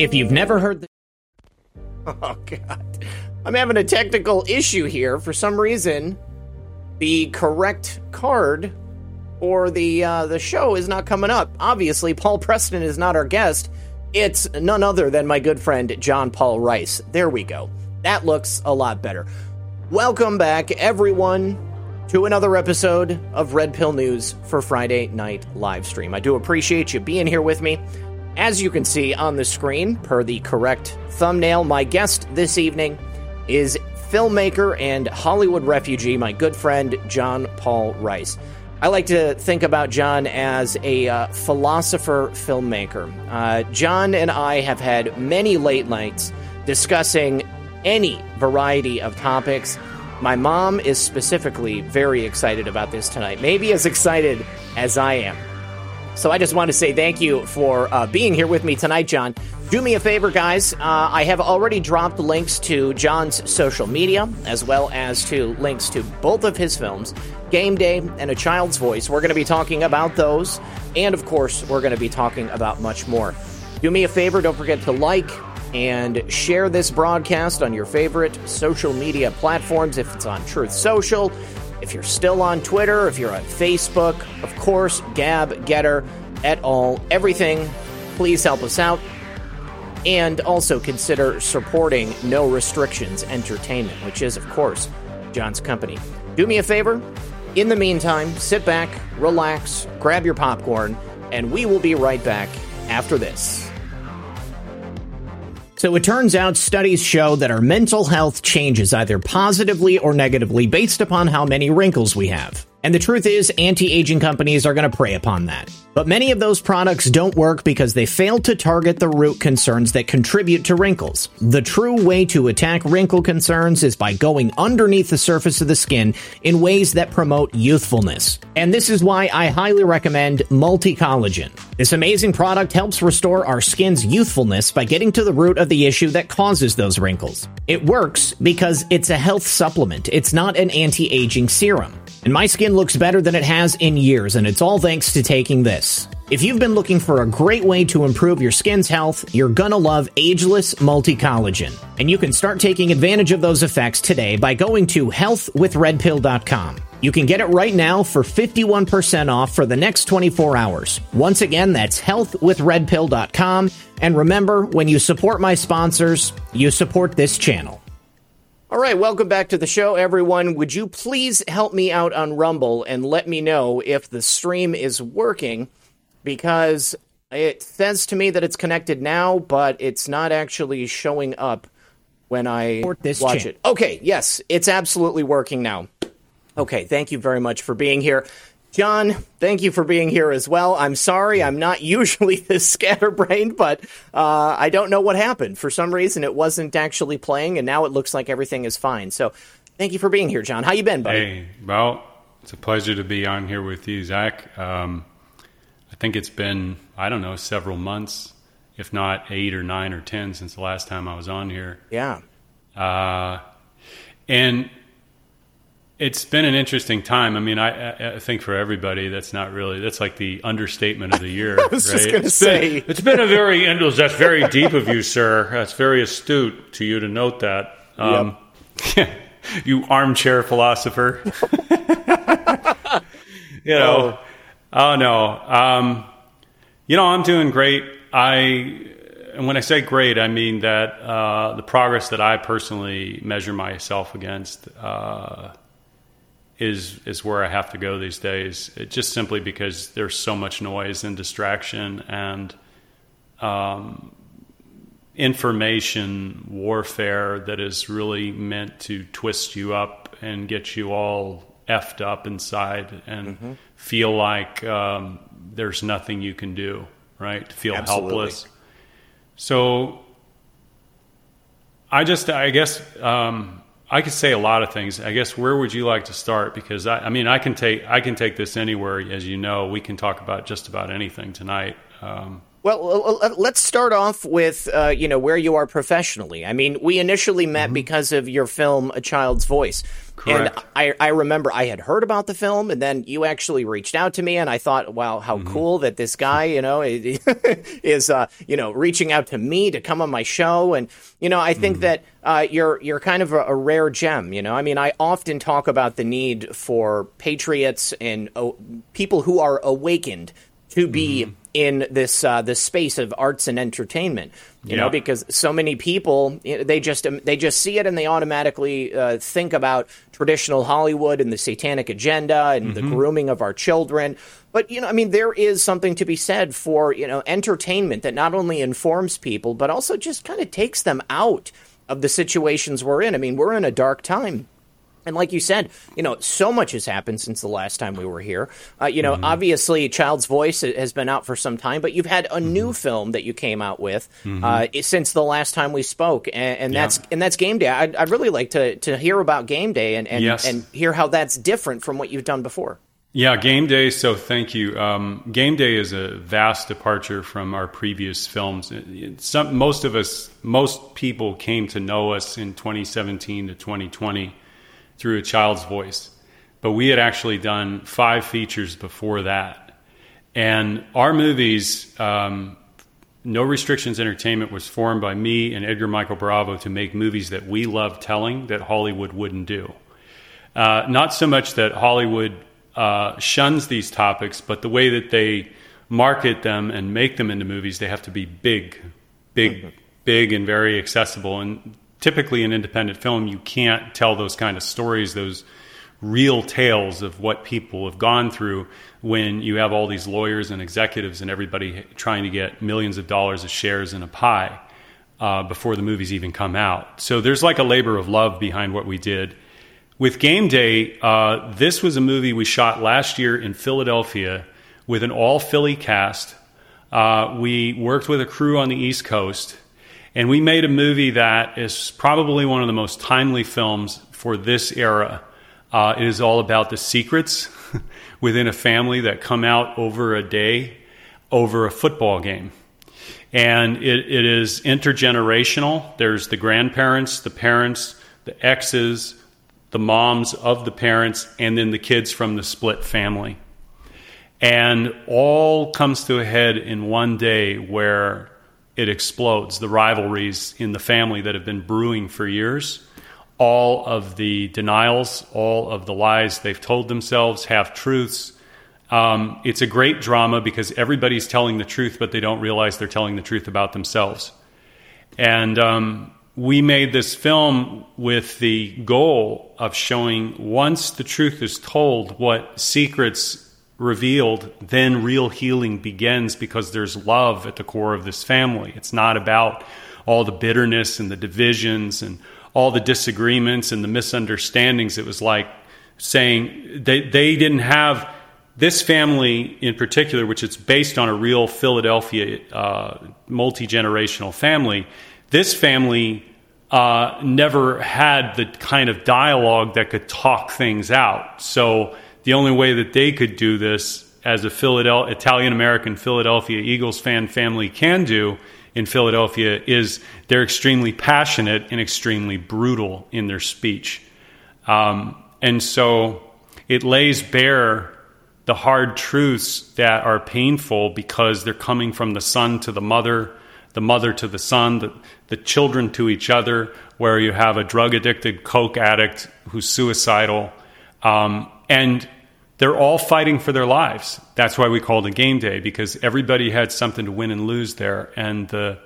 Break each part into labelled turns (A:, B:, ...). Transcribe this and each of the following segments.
A: If you've never heard the. Oh, God. I'm having a technical issue here. For some reason, the correct card or the uh, the show is not coming up. Obviously, Paul Preston is not our guest. It's none other than my good friend John Paul Rice. There we go. That looks a lot better. Welcome back, everyone, to another episode of Red Pill News for Friday Night Live Stream. I do appreciate you being here with me. As you can see on the screen, per the correct thumbnail, my guest this evening is filmmaker and Hollywood refugee, my good friend John Paul Rice. I like to think about John as a uh, philosopher filmmaker. Uh, John and I have had many late nights discussing any variety of topics. My mom is specifically very excited about this tonight, maybe as excited as I am. So I just want to say thank you for uh, being here with me tonight, John. Do me a favor, guys. Uh, I have already dropped links to John's social media, as well as to links to both of his films, Game Day and A Child's Voice. We're going to be talking about those, and of course, we're going to be talking about much more. Do me a favor, don't forget to like and share this broadcast on your favorite social media platforms if it's on Truth Social if you're still on Twitter, if you're on Facebook, of course, Gab, Gettr, et al., everything, please help us out. And also consider supporting No Restrictions Entertainment, which is, of course, John's company. Do me a favor. In the meantime, sit back, relax, grab your popcorn, and we will be right back after this. So it turns out studies show that our mental health changes either positively or negatively based upon how many wrinkles we have. And the truth is, anti aging companies are going to prey upon that. But many of those products don't work because they fail to target the root concerns that contribute to wrinkles. The true way to attack wrinkle concerns is by going underneath the surface of the skin in ways that promote youthfulness. And this is why I highly recommend Multi Collagen. This amazing product helps restore our skin's youthfulness by getting to the root of the issue that causes those wrinkles. It works because it's a health supplement, it's not an anti aging serum. And my skin looks better than it has in years, and it's all thanks to taking this. If you've been looking for a great way to improve your skin's health, you're gonna love Ageless Multi Collagen. And you can start taking advantage of those effects today by going to healthwithredpill.com. You can get it right now for 51% off for the next 24 hours. Once again, that's healthwithredpill.com. And remember, when you support my sponsors, you support this channel. All right, welcome back to the show, everyone. Would you please help me out on Rumble and let me know if the stream is working? Because it says to me that it's connected now, but it's not actually showing up when I watch it. Okay, yes, it's absolutely working now. Okay, thank you very much for being here. John, thank you for being here as well. I'm sorry, I'm not usually this scatterbrained, but uh, I don't know what happened. For some reason, it wasn't actually playing, and now it looks like everything is fine. So, thank you for being here, John. How you been, buddy?
B: Hey, well, it's a pleasure to be on here with you, Zach. Um, I think it's been I don't know several months, if not eight or nine or ten, since the last time I was on here.
A: Yeah.
B: Uh, and it's been an interesting time. I mean, I, I, think for everybody, that's not really that's like the understatement of the year.
A: I was
B: right?
A: just going to say.
B: been, it's been a very that's very deep of you, sir. That's very astute to you to note that. Um, you armchair philosopher. you know, oh, no. Um, you know, I'm doing great. I and when I say great, I mean that uh, the progress that I personally measure myself against uh, is is where I have to go these days. It, just simply because there's so much noise and distraction and um, information warfare that is really meant to twist you up and get you all effed up inside and feel like um, there's nothing you can do. Right? Feel
A: Absolutely.
B: helpless. So I just, I guess, um, I could say a lot of things. I guess where would you like to start? Because I, I, mean, I can take I can take this anywhere. As you know, we can talk about just about anything tonight. Um,
A: well, let's start off with uh, you know where you are professionally. I mean, we initially met mm-hmm. because of your film A Child's Voice.
B: Correct.
A: And I, I remember I had heard about the film, and then you actually reached out to me, and I thought, wow, how mm-hmm. cool that this guy, you know, is uh, you know reaching out to me to come on my show, and you know, I think mm-hmm. that uh, you're you're kind of a, a, rare gem. You know, I mean, I often talk about the need for patriots and uh, people who are awakened to be mm-hmm. in this uh, this space of arts and entertainment. You yeah. know, because so many people they just um, they just see it and they automatically uh, think about traditional Hollywood and the satanic agenda and mm-hmm. the grooming of our children. But you know, I mean, there is something to be said for you know entertainment that not only informs people but also just kind of takes them out of the situations we're in. I mean, we're in a dark time and like you said, you know, so much has happened since the last time we were here. Uh, you know, mm-hmm. obviously, Child's Voice has been out for some time, but you've had a mm-hmm. new film that you came out with mm-hmm. uh, since the last time we spoke, and, and yeah. that's and that's Game Day. I'd, I'd, really like to to hear about Game Day and and, yes. and hear how that's different from what you've done before.
B: Yeah, Game Day. So thank you. Um, Game Day is a vast departure from our previous films. Some, most of us, most people came to know us in 2017 to 2020 through a child's voice. But we had actually done five features before that. And our movies, um, No Restrictions Entertainment was formed by me and Edgar Michael Bravo to make movies that we love telling that Hollywood wouldn't do. Uh, not so much that Hollywood uh, shuns these topics, but the way that they market them and make them into movies, they have to be big, big, mm-hmm. big, and very accessible. And typically in independent film, you can't tell those kind of stories, those real tales of what people have gone through when you have all these lawyers and executives and everybody trying to get millions of dollars of shares in a pie uh, before the movies even come out. So there's like a labor of love behind what we did. With Game Day, uh, this was a movie we shot last year in Philadelphia with an all Philly cast. Uh, we worked with a crew on the East Coast and we made a movie that is probably one of the most timely films for this era. Uh, it is all about the secrets within a family that come out over a day, over a football game. And it, it is intergenerational. There's the grandparents, the parents, the exes, the moms of the parents, and then the kids from the split family. And all comes to a head in one day where it explodes. The rivalries in the family that have been brewing for years, all of the denials, all of the lies they've told themselves, half truths. Um, it's a great drama because everybody's telling the truth, but they don't realize they're telling the truth about themselves. And um, we made this film with the goal of showing once the truth is told, what secrets revealed, then real healing begins because there's love at the core of this family. It's not about all the bitterness and the divisions and all the disagreements and the misunderstandings. It was like saying they, they didn't have this family in particular, which is based on a real Philadelphia uh, multi generational family. This family uh, never had the kind of dialogue that could talk things out. So the only way that they could do this as a Italian American Philadelphia Eagles fan family can do in Philadelphia is they're extremely passionate and extremely brutal in their speech. Um, and so it lays bare the hard truths that are painful because they're coming from the son to the mother, the mother to the son, the, the children to each other, where you have a drug addicted coke addict who's suicidal. Um, and they're all fighting for their lives. That's why we called it game day because everybody had something to win and lose there. And the,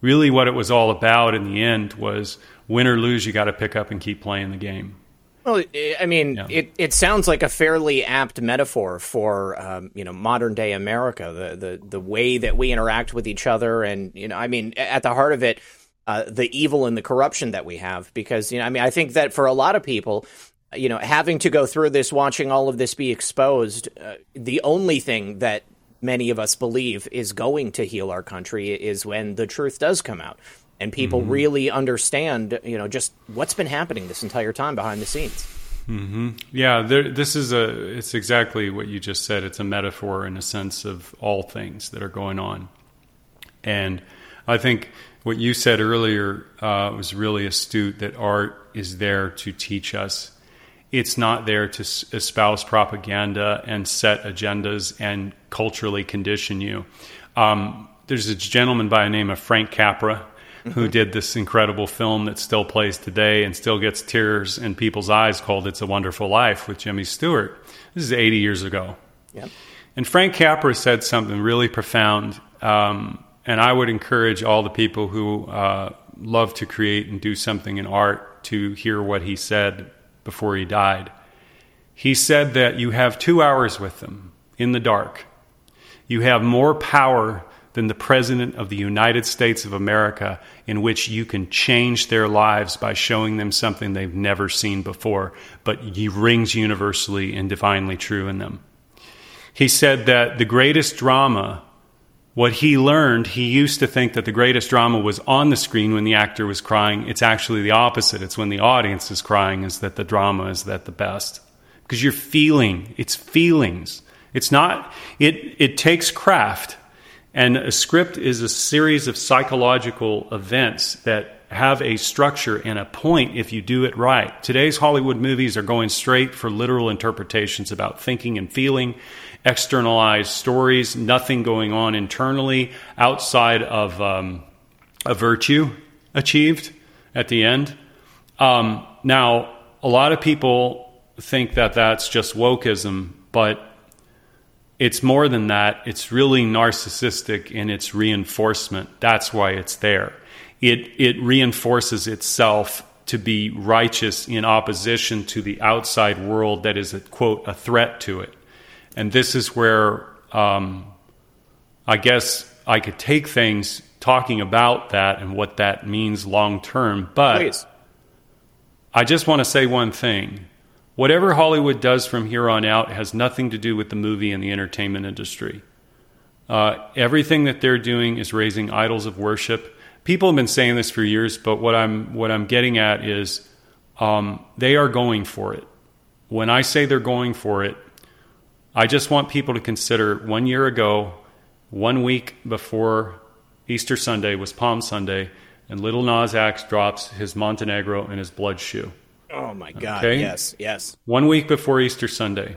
B: really, what it was all about in the end was win or lose, you got to pick up and keep playing the game.
A: Well, I mean, yeah. it, it sounds like a fairly apt metaphor for um, you know modern day America, the, the the way that we interact with each other, and you know, I mean, at the heart of it, uh, the evil and the corruption that we have. Because you know, I mean, I think that for a lot of people, you know, having to go through this, watching all of this be exposed, uh, the only thing that many of us believe is going to heal our country is when the truth does come out and people mm-hmm. really understand, you know, just what's been happening this entire time behind the scenes.
B: Mm-hmm. Yeah, there, this is a. It's exactly what you just said. It's a metaphor in a sense of all things that are going on, and I think what you said earlier uh, was really astute. That art is there to teach us. It's not there to espouse propaganda and set agendas and culturally condition you. Um, there's a gentleman by the name of Frank Capra who mm-hmm. did this incredible film that still plays today and still gets tears in people's eyes called It's a Wonderful Life with Jimmy Stewart. This is 80 years ago.
A: Yep.
B: And Frank Capra said something really profound. Um, and I would encourage all the people who uh, love to create and do something in art to hear what he said before he died. He said that you have two hours with them in the dark. You have more power than the President of the United States of America, in which you can change their lives by showing them something they've never seen before, but he rings universally and divinely true in them. He said that the greatest drama, what he learned, he used to think that the greatest drama was on the screen when the actor was crying. It's actually the opposite. It's when the audience is crying, is that the drama is that the best. Because you're feeling, it's feelings. It's not, it, it takes craft and a script is a series of psychological events that have a structure and a point if you do it right. Today's Hollywood movies are going straight for literal interpretations about thinking and feeling, externalized stories, nothing going on internally outside of um, a virtue achieved at the end. Um, now, a lot of people think that that's just wokeism, but it's more than that. It's really narcissistic in its reinforcement. That's why it's there. It, it reinforces itself to be righteous in opposition to the outside world that is, a, quote, a threat to it. And this is where um, I guess I could take things talking about that and what that means long term. But Please. I just want to say one thing Whatever Hollywood does from here on out has nothing to do with the movie and the entertainment industry. Uh, everything that they're doing is raising idols of worship. People have been saying this for years, but what I'm what I'm getting at is um, they are going for it. When I say they're going for it, I just want people to consider one year ago, one week before Easter Sunday was Palm Sunday, and Little Nas X drops his Montenegro and his blood shoe.
A: Oh my God! Okay? Yes, yes.
B: One week before Easter Sunday,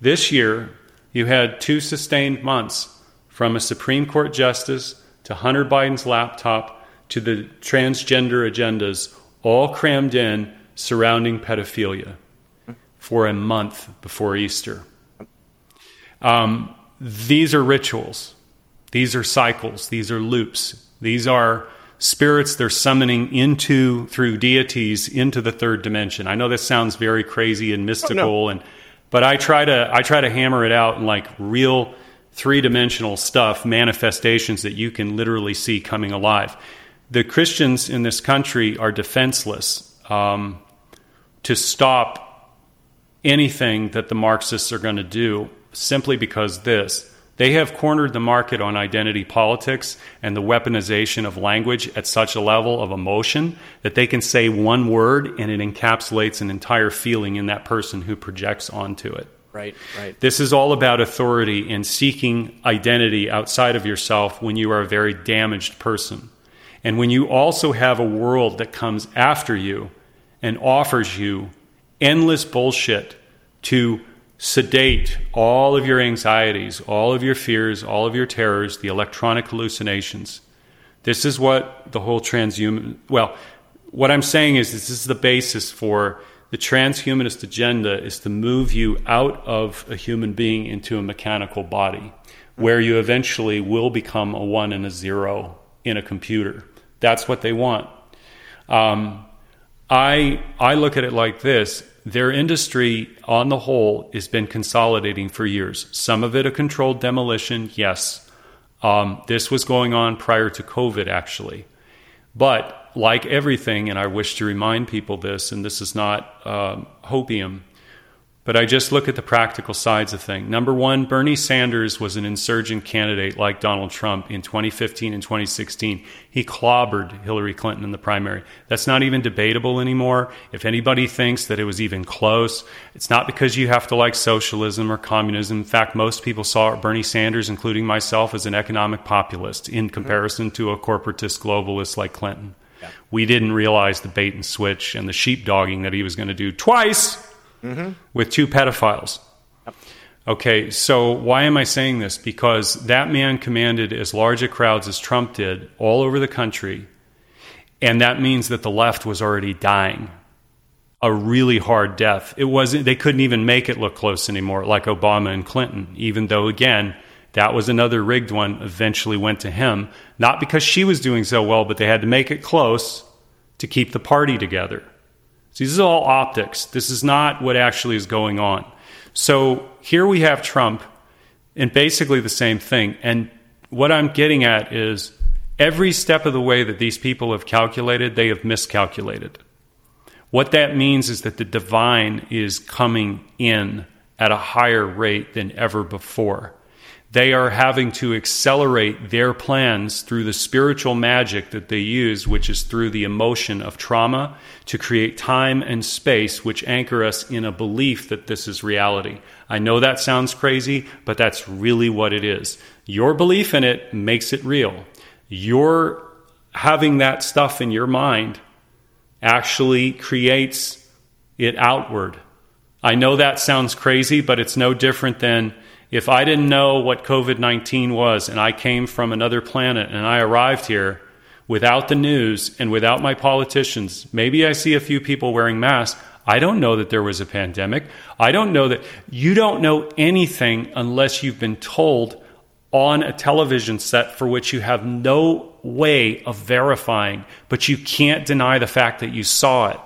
B: this year you had two sustained months from a Supreme Court justice to Hunter Biden's laptop to the transgender agendas, all crammed in surrounding pedophilia for a month before Easter. Um, these are rituals. These are cycles. These are loops. These are spirits they're summoning into through deities into the third dimension. I know this sounds very crazy and mystical oh, no. and but I try to I try to hammer it out in like real three-dimensional stuff, manifestations that you can literally see coming alive. The Christians in this country are defenseless um, to stop anything that the Marxists are going to do simply because this they have cornered the market on identity politics and the weaponization of language at such a level of emotion that they can say one word and it encapsulates an entire feeling in that person who projects onto it.
A: Right, right.
B: This is all about authority and seeking identity outside of yourself when you are a very damaged person. And when you also have a world that comes after you and offers you endless bullshit to sedate all of your anxieties, all of your fears, all of your terrors, the electronic hallucinations. This is what the whole transhuman, well, what I'm saying is this is the basis for the transhumanist agenda is to move you out of a human being into a mechanical body where you eventually will become a one and a zero in a computer. That's what they want. Um, I, I look at it like this their industry on the whole has been consolidating for years. Some of it a controlled demolition, yes. Um, this was going on prior to COVID, actually. But like everything, and I wish to remind people this, and this is not um, hopium, but I just look at the practical sides of things. Number one, Bernie Sanders was an insurgent candidate like Donald Trump in 2015 and 2016. He clobbered Hillary Clinton in the primary. That's not even debatable anymore. If anybody thinks that it was even close, it's not because you have to like socialism or communism. In fact, most people saw Bernie Sanders, including myself, as an economic populist in comparison to a corporatist globalist like Clinton. Yeah. We didn't realize the bait and switch and the sheepdogging that he was going to do twice mm-hmm. with two pedophiles. Yep. Okay, so why am I saying this? Because that man commanded as large a crowds as Trump did all over the country, and that means that the left was already dying a really hard death. It wasn't they couldn't even make it look close anymore like Obama and Clinton, even though again, that was another rigged one eventually went to him, not because she was doing so well, but they had to make it close to keep the party together. See, this is all optics. This is not what actually is going on. So here we have Trump and basically the same thing. And what I'm getting at is every step of the way that these people have calculated, they have miscalculated. What that means is that the divine is coming in at a higher rate than ever before. They are having to accelerate their plans through the spiritual magic that they use, which is through the emotion of trauma, to create time and space which anchor us in a belief that this is reality. I know that sounds crazy, but that's really what it is. Your belief in it makes it real. Your having that stuff in your mind actually creates it outward. I know that sounds crazy, but it's no different than if I didn't know what COVID 19 was and I came from another planet and I arrived here without the news and without my politicians, maybe I see a few people wearing masks. I don't know that there was a pandemic. I don't know that you don't know anything unless you've been told on a television set for which you have no way of verifying, but you can't deny the fact that you saw it.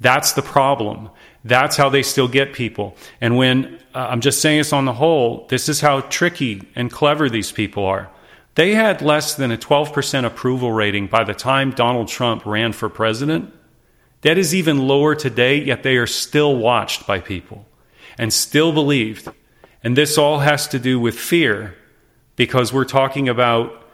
B: That's the problem. That's how they still get people. And when uh, I'm just saying this on the whole, this is how tricky and clever these people are. They had less than a 12% approval rating by the time Donald Trump ran for president. That is even lower today, yet they are still watched by people and still believed. And this all has to do with fear because we're talking about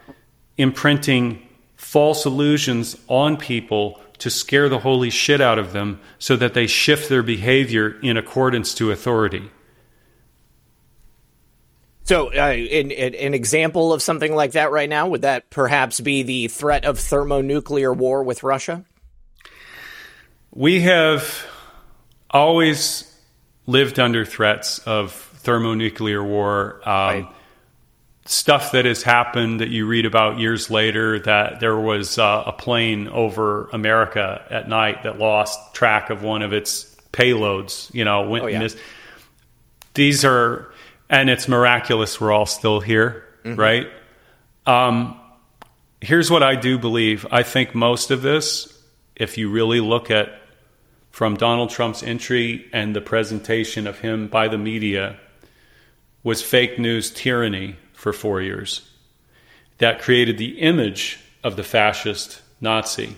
B: imprinting false illusions on people to scare the holy shit out of them so that they shift their behavior in accordance to authority.
A: So, uh, in, in, an example of something like that right now, would that perhaps be the threat of thermonuclear war with Russia?
B: We have always lived under threats of thermonuclear war. Um, right stuff that has happened that you read about years later that there was uh, a plane over America at night that lost track of one of its payloads, you know, went oh, yeah. this. These are, and it's miraculous we're all still here, mm-hmm. right? Um, here's what I do believe. I think most of this, if you really look at from Donald Trump's entry and the presentation of him by the media, was fake news tyranny for four years. That created the image of the fascist Nazi.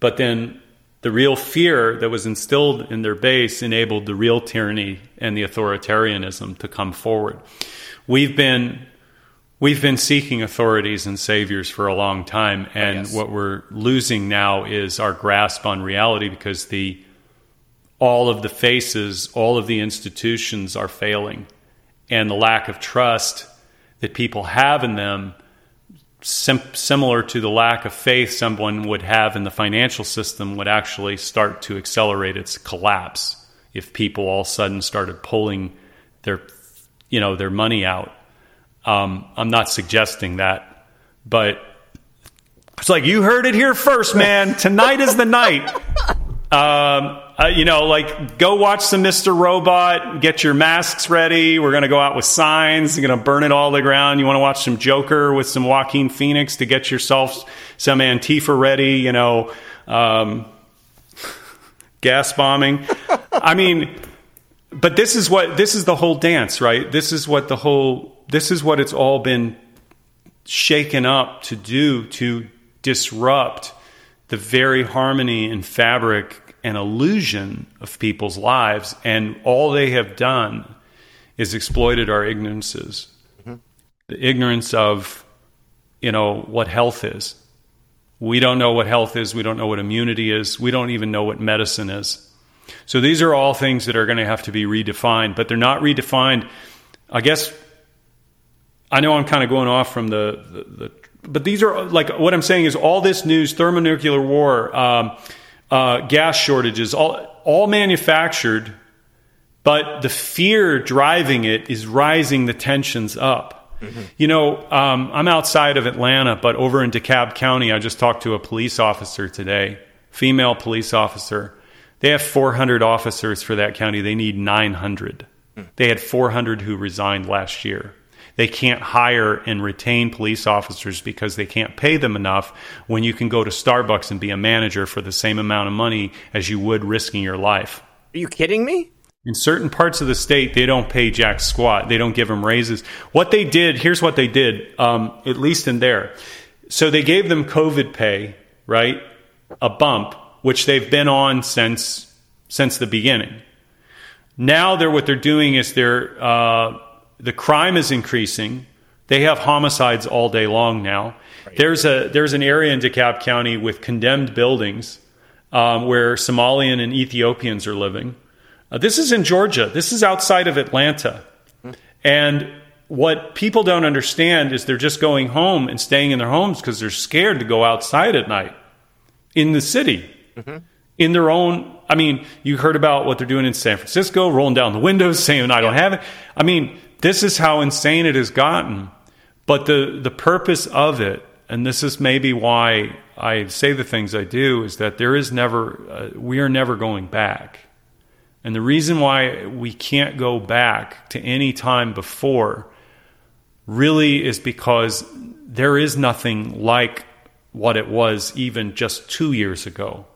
B: But then the real fear that was instilled in their base enabled the real tyranny and the authoritarianism to come forward. We've been we've been seeking authorities and saviors for a long time oh, and yes. what we're losing now is our grasp on reality because the all of the faces, all of the institutions are failing and the lack of trust that people have in them, sim- similar to the lack of faith someone would have in the financial system, would actually start to accelerate its collapse if people all of a sudden started pulling their, you know, their money out. Um, I'm not suggesting that, but it's like you heard it here first, man. Tonight is the night. Um, uh, you know, like go watch some Mr. Robot, get your masks ready. We're going to go out with signs. We're going to burn it all to the ground. You want to watch some Joker with some Joaquin Phoenix to get yourself some Antifa ready, you know, um, gas bombing. I mean, but this is what, this is the whole dance, right? This is what the whole, this is what it's all been shaken up to do to disrupt the very harmony and fabric and illusion of people's lives. And all they have done is exploited our ignorances. Mm-hmm. The ignorance of, you know, what health is. We don't know what health is. We don't know what immunity is. We don't even know what medicine is. So these are all things that are going to have to be redefined, but they're not redefined. I guess I know I'm kind of going off from the, the, the but these are like what I'm saying is all this news, thermonuclear war, um, uh, gas shortages, all all manufactured, but the fear driving it is rising the tensions up. Mm-hmm. You know, um, I'm outside of Atlanta, but over in DeKalb County, I just talked to a police officer today, female police officer. They have 400 officers for that county. They need 900. Mm. They had 400 who resigned last year. They can't hire and retain police officers because they can't pay them enough when you can go to Starbucks and be a manager for the same amount of money as you would risking your life.
A: Are you kidding me?
B: In certain parts of the state, they don't pay jack squat. They don't give them raises. What they did, here's what they did, um, at least in there. So they gave them COVID pay, right? A bump, which they've been on since since the beginning. Now they're what they're doing is they're uh, the crime is increasing. They have homicides all day long now. Right. There's a there's an area in DeKalb County with condemned buildings um, where Somalian and Ethiopians are living. Uh, this is in Georgia. This is outside of Atlanta. Mm-hmm. And what people don't understand is they're just going home and staying in their homes because they're scared to go outside at night in the city. Mm-hmm. In their own, I mean, you heard about what they're doing in San Francisco, rolling down the windows, saying, I don't have it. I mean, this is how insane it has gotten. But the, the purpose of it, and this is maybe why I say the things I do, is that there is never, uh, we are never going back. And the reason why we can't go back to any time before really is because there is nothing like what it was even just two years ago.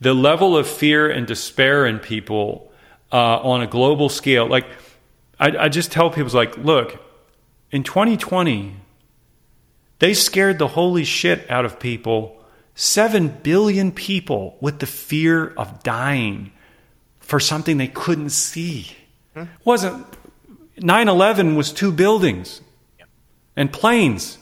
B: The level of fear and despair in people uh, on a global scale, like, I, I just tell people, like, look, in 2020, they scared the holy shit out of people. Seven billion people with the fear of dying for something they couldn't see. Hmm? wasn't 9/11 was two buildings and planes.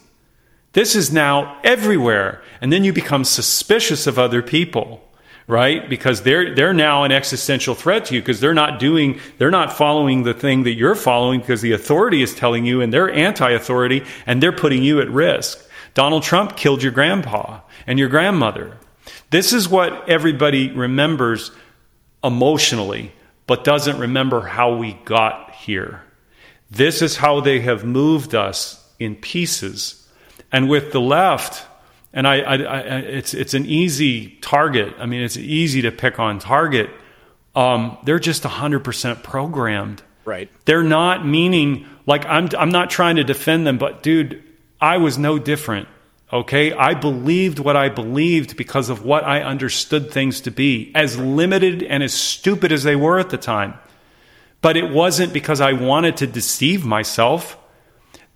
B: This is now everywhere, and then you become suspicious of other people right? Because they're they're now an existential threat to you because they're not doing they're not following the thing that you're following because the authority is telling you and they're anti-authority and they're putting you at risk. Donald Trump killed your grandpa and your grandmother. This is what everybody remembers emotionally but doesn't remember how we got here. This is how they have moved us in pieces. And with the left, and I, I, I, it's it's an easy target. I mean, it's easy to pick on target. Um, they're just hundred percent programmed.
A: Right.
B: They're not meaning like I'm. I'm not trying to defend them, but dude, I was no different. Okay, I believed what I believed because of what I understood things to be, as limited and as stupid as they were at the time. But it wasn't because I wanted to deceive myself.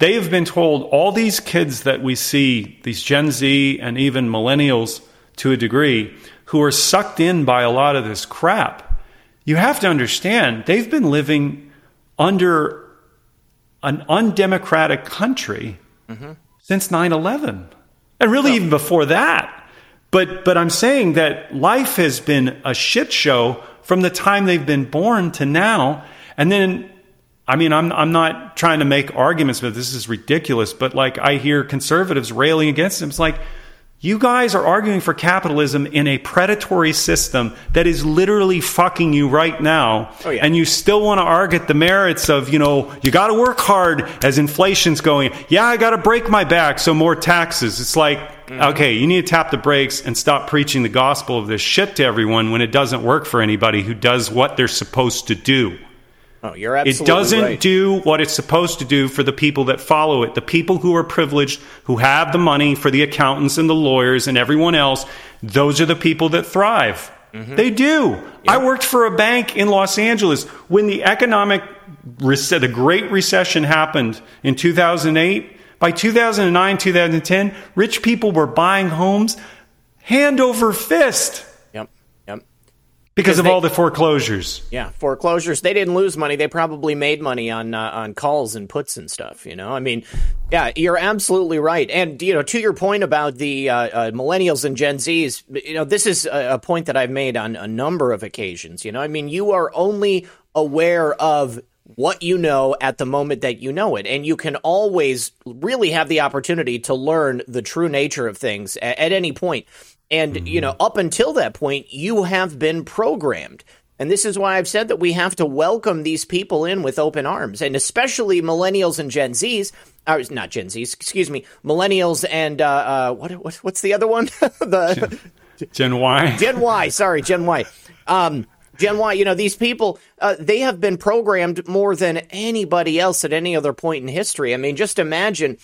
B: They have been told, all these kids that we see, these Gen Z and even millennials to a degree, who are sucked in by a lot of this crap, you have to understand they've been living under an undemocratic country mm-hmm. since 9 11. And really, even before that. But, but I'm saying that life has been a shit show from the time they've been born to now. And then I mean, I'm I'm not trying to make arguments, but this is ridiculous. But like, I hear conservatives railing against him. It's like, you guys are arguing for capitalism in a predatory system that is literally fucking you right now, oh, yeah. and you still want to argue the merits of, you know, you got to work hard as inflation's going. Yeah, I got to break my back, so more taxes. It's like, mm-hmm. okay, you need to tap the brakes and stop preaching the gospel of this shit to everyone when it doesn't work for anybody who does what they're supposed to do.
A: Oh, you're absolutely
B: It doesn't
A: right.
B: do what it's supposed to do for the people that follow it. The people who are privileged, who have the money for the accountants and the lawyers and everyone else, those are the people that thrive. Mm-hmm. They do. Yep. I worked for a bank in Los Angeles when the economic the Great Recession happened in 2008. By 2009, 2010, rich people were buying homes hand over fist. Because, of
A: they,
B: all the foreclosures.
A: Yeah, foreclosures. They didn't lose money. They probably made money on uh, on calls and puts and stuff. You know, I mean, yeah, you're absolutely right. And you know, to your point about the uh, uh, millennials and Gen Zs, you know, this is a, a point that I've made on a number of occasions. You know, I mean, you are only aware of what you know at the moment that you know it. And you can always really have the opportunity to learn the true nature of things at, at any point. And, mm-hmm. you know, up until that point, you have been programmed. And this is why I've said that we have to welcome these people in with open arms, and especially millennials and Gen Zs. Or not Gen Zs, excuse me, millennials and uh, uh, what, what, what's the other one?
B: the Gen, Gen Y.
A: Gen Y. Sorry, Gen Y. Um, Gen Y, you know, these people, uh, they have been programmed more than anybody else at any other point in history. I mean, just imagine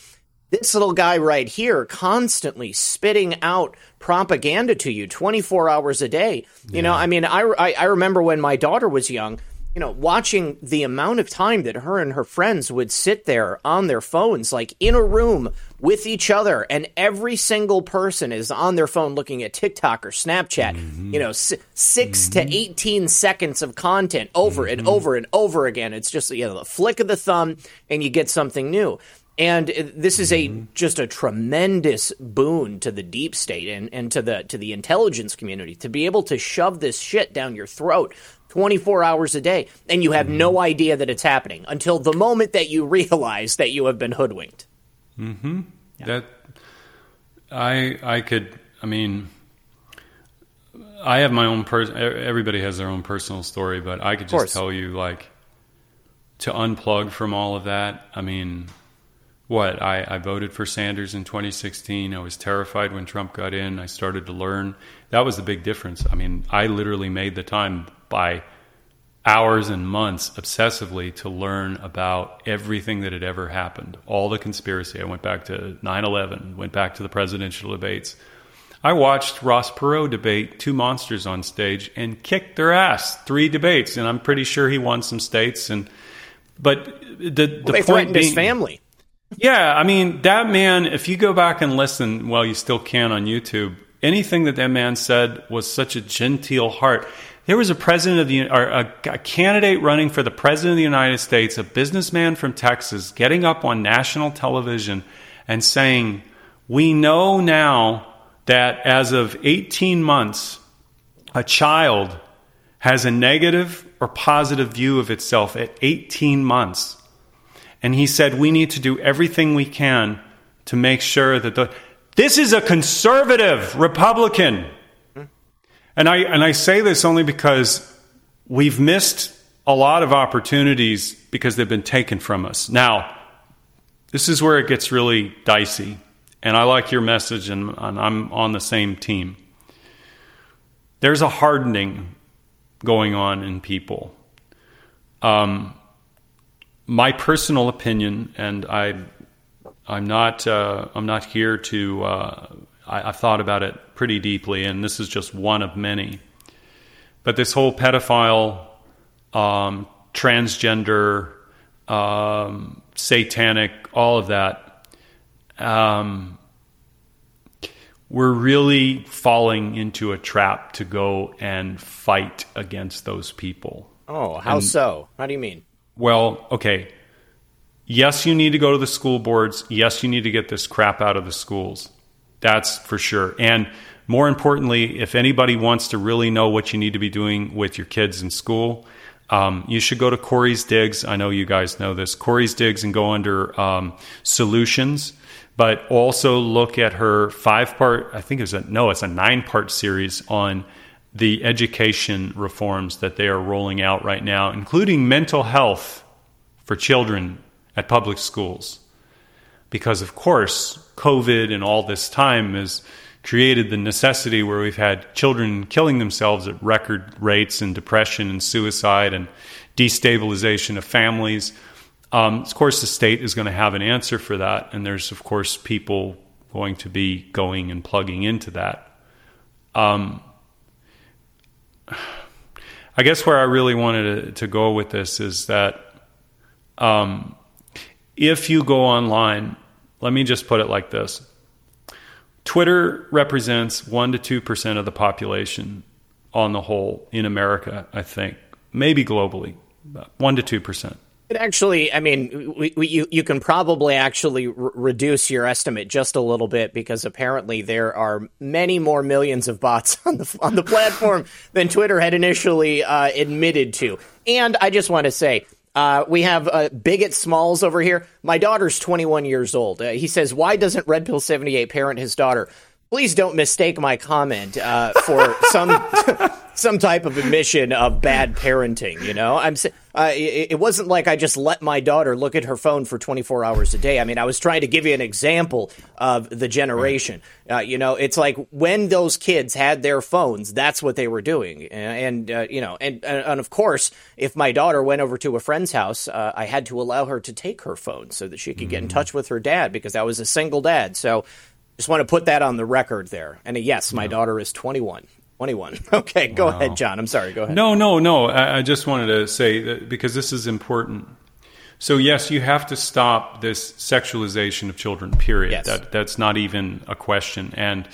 A: this little guy right here constantly spitting out propaganda to you 24 hours a day. You yeah. know, I mean, I, I, I remember when my daughter was young, you know, watching the amount of time that her and her friends would sit there on their phones, like in a room with each other, and every single person is on their phone looking at TikTok or Snapchat, mm-hmm. you know, s- 6 mm-hmm. to 18 seconds of content over mm-hmm. and over and over again. It's just, you know, the flick of the thumb and you get something new. And this is a mm-hmm. just a tremendous boon to the deep state and, and to the to the intelligence community to be able to shove this shit down your throat 24 hours a day and you have mm-hmm. no idea that it's happening until the moment that you realize that you have been hoodwinked.
B: Mhm. Yeah. That I I could I mean I have my own person everybody has their own personal story but I could just tell you like to unplug from all of that. I mean what I, I voted for Sanders in 2016. I was terrified when Trump got in. I started to learn. That was the big difference. I mean, I literally made the time by hours and months obsessively to learn about everything that had ever happened, all the conspiracy. I went back to 9 11, went back to the presidential debates. I watched Ross Perot debate two monsters on stage and kicked their ass three debates, and I'm pretty sure he won some states. And but the the
A: they
B: point being,
A: his family.
B: Yeah, I mean, that man, if you go back and listen, well, you still can on YouTube, anything that that man said was such a genteel heart. There was a president of the, or a, a candidate running for the president of the United States, a businessman from Texas, getting up on national television and saying, We know now that as of 18 months, a child has a negative or positive view of itself at 18 months. And he said, we need to do everything we can to make sure that the. This is a conservative Republican. And I, and I say this only because we've missed a lot of opportunities because they've been taken from us. Now, this is where it gets really dicey. And I like your message, and, and I'm on the same team. There's a hardening going on in people. Um, my personal opinion, and I, I'm not, uh, I'm not here to. Uh, I, have thought about it pretty deeply, and this is just one of many. But this whole pedophile, um, transgender, um, satanic, all of that, um, we're really falling into a trap to go and fight against those people.
A: Oh, how and, so? How do you mean?
B: Well, okay, yes, you need to go to the school boards. Yes, you need to get this crap out of the schools. That's for sure. And more importantly, if anybody wants to really know what you need to be doing with your kids in school, um, you should go to Corey's Digs. I know you guys know this. Corey's Digs and go under um, solutions, but also look at her five part, I think it's a, no, it's a nine part series on the education reforms that they are rolling out right now, including mental health for children at public schools. Because, of course, COVID and all this time has created the necessity where we've had children killing themselves at record rates and depression and suicide and destabilization of families. Um, of course, the state is going to have an answer for that, and there's, of course, people going to be going and plugging into that. Um, I guess where I really wanted to, to go with this is that um, if you go online, let me just put it like this Twitter represents 1 to 2% of the population on the whole in America, I think, maybe globally, 1 to 2%.
A: It actually, I mean, we, we, you you can probably actually r- reduce your estimate just a little bit because apparently there are many more millions of bots on the on the platform than Twitter had initially uh, admitted to. And I just want to say, uh, we have uh, Bigot Smalls over here. My daughter's 21 years old. Uh, he says, "Why doesn't Red Pill 78 parent his daughter?" Please don't mistake my comment uh, for some some type of admission of bad parenting. You know, I'm. Uh, it, it, wasn't like I just let my daughter look at her phone for 24 hours a day. I mean, I was trying to give you an example of the generation. Uh, you know, it's like when those kids had their phones, that's what they were doing. And, uh, you know, and, and of course, if my daughter went over to a friend's house, uh, I had to allow her to take her phone so that she could get in mm-hmm. touch with her dad because I was a single dad. So just want to put that on the record there. And yes, my daughter is 21. 21. Okay, go wow. ahead, John. I'm sorry. Go ahead.
B: No, no, no. I, I just wanted to say that because this is important. So yes, you have to stop this sexualization of children. Period. Yes. That that's not even a question. And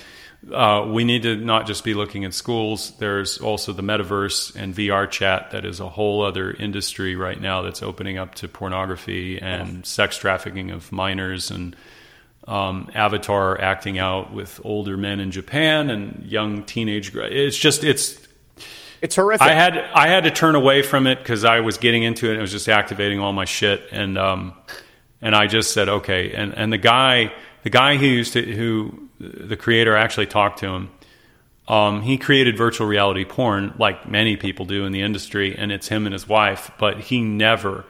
B: uh, we need to not just be looking at schools. There's also the metaverse and VR chat. That is a whole other industry right now that's opening up to pornography and oh. sex trafficking of minors and um, Avatar acting out with older men in Japan and young teenage. It's just it's
A: it's horrific.
B: I had I had to turn away from it because I was getting into it. and It was just activating all my shit, and um, and I just said okay. And and the guy the guy who used to who the creator actually talked to him. Um, he created virtual reality porn like many people do in the industry, and it's him and his wife. But he never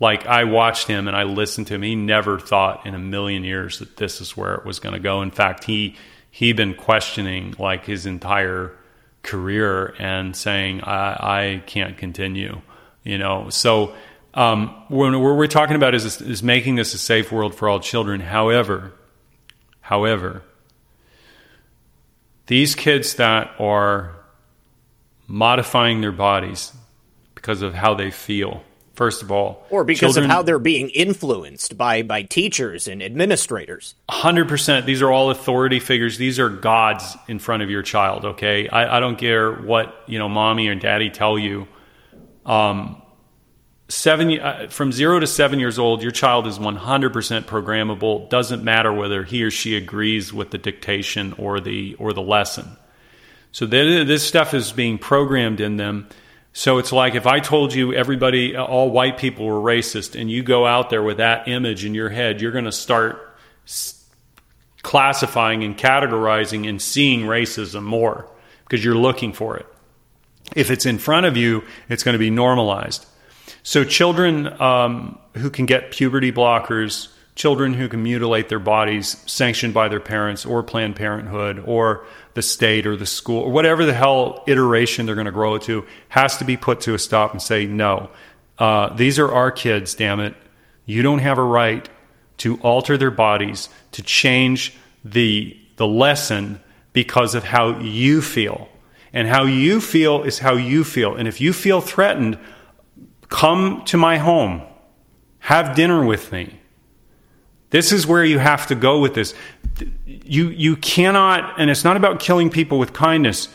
B: like I watched him and I listened to him. He never thought in a million years that this is where it was going to go. In fact, he he'd been questioning like his entire career and saying I, I can't continue. You know, so um, when what we're talking about is is making this a safe world for all children. However, however, these kids that are modifying their bodies because of how they feel first of all.
A: Or because Children, of how they're being influenced by, by teachers and administrators.
B: 100%. These are all authority figures. These are gods in front of your child, okay? I, I don't care what, you know, mommy or daddy tell you. Um, seven, uh, from zero to seven years old, your child is 100% programmable. Doesn't matter whether he or she agrees with the dictation or the, or the lesson. So this stuff is being programmed in them so it's like if I told you everybody, all white people were racist, and you go out there with that image in your head, you're going to start classifying and categorizing and seeing racism more because you're looking for it. If it's in front of you, it's going to be normalized. So children um, who can get puberty blockers, children who can mutilate their bodies sanctioned by their parents or Planned Parenthood or the state or the school or whatever the hell iteration they're going to grow to has to be put to a stop and say, no, uh, these are our kids, damn it. You don't have a right to alter their bodies, to change the, the lesson because of how you feel. And how you feel is how you feel. And if you feel threatened, come to my home, have dinner with me. This is where you have to go with this. You you cannot and it's not about killing people with kindness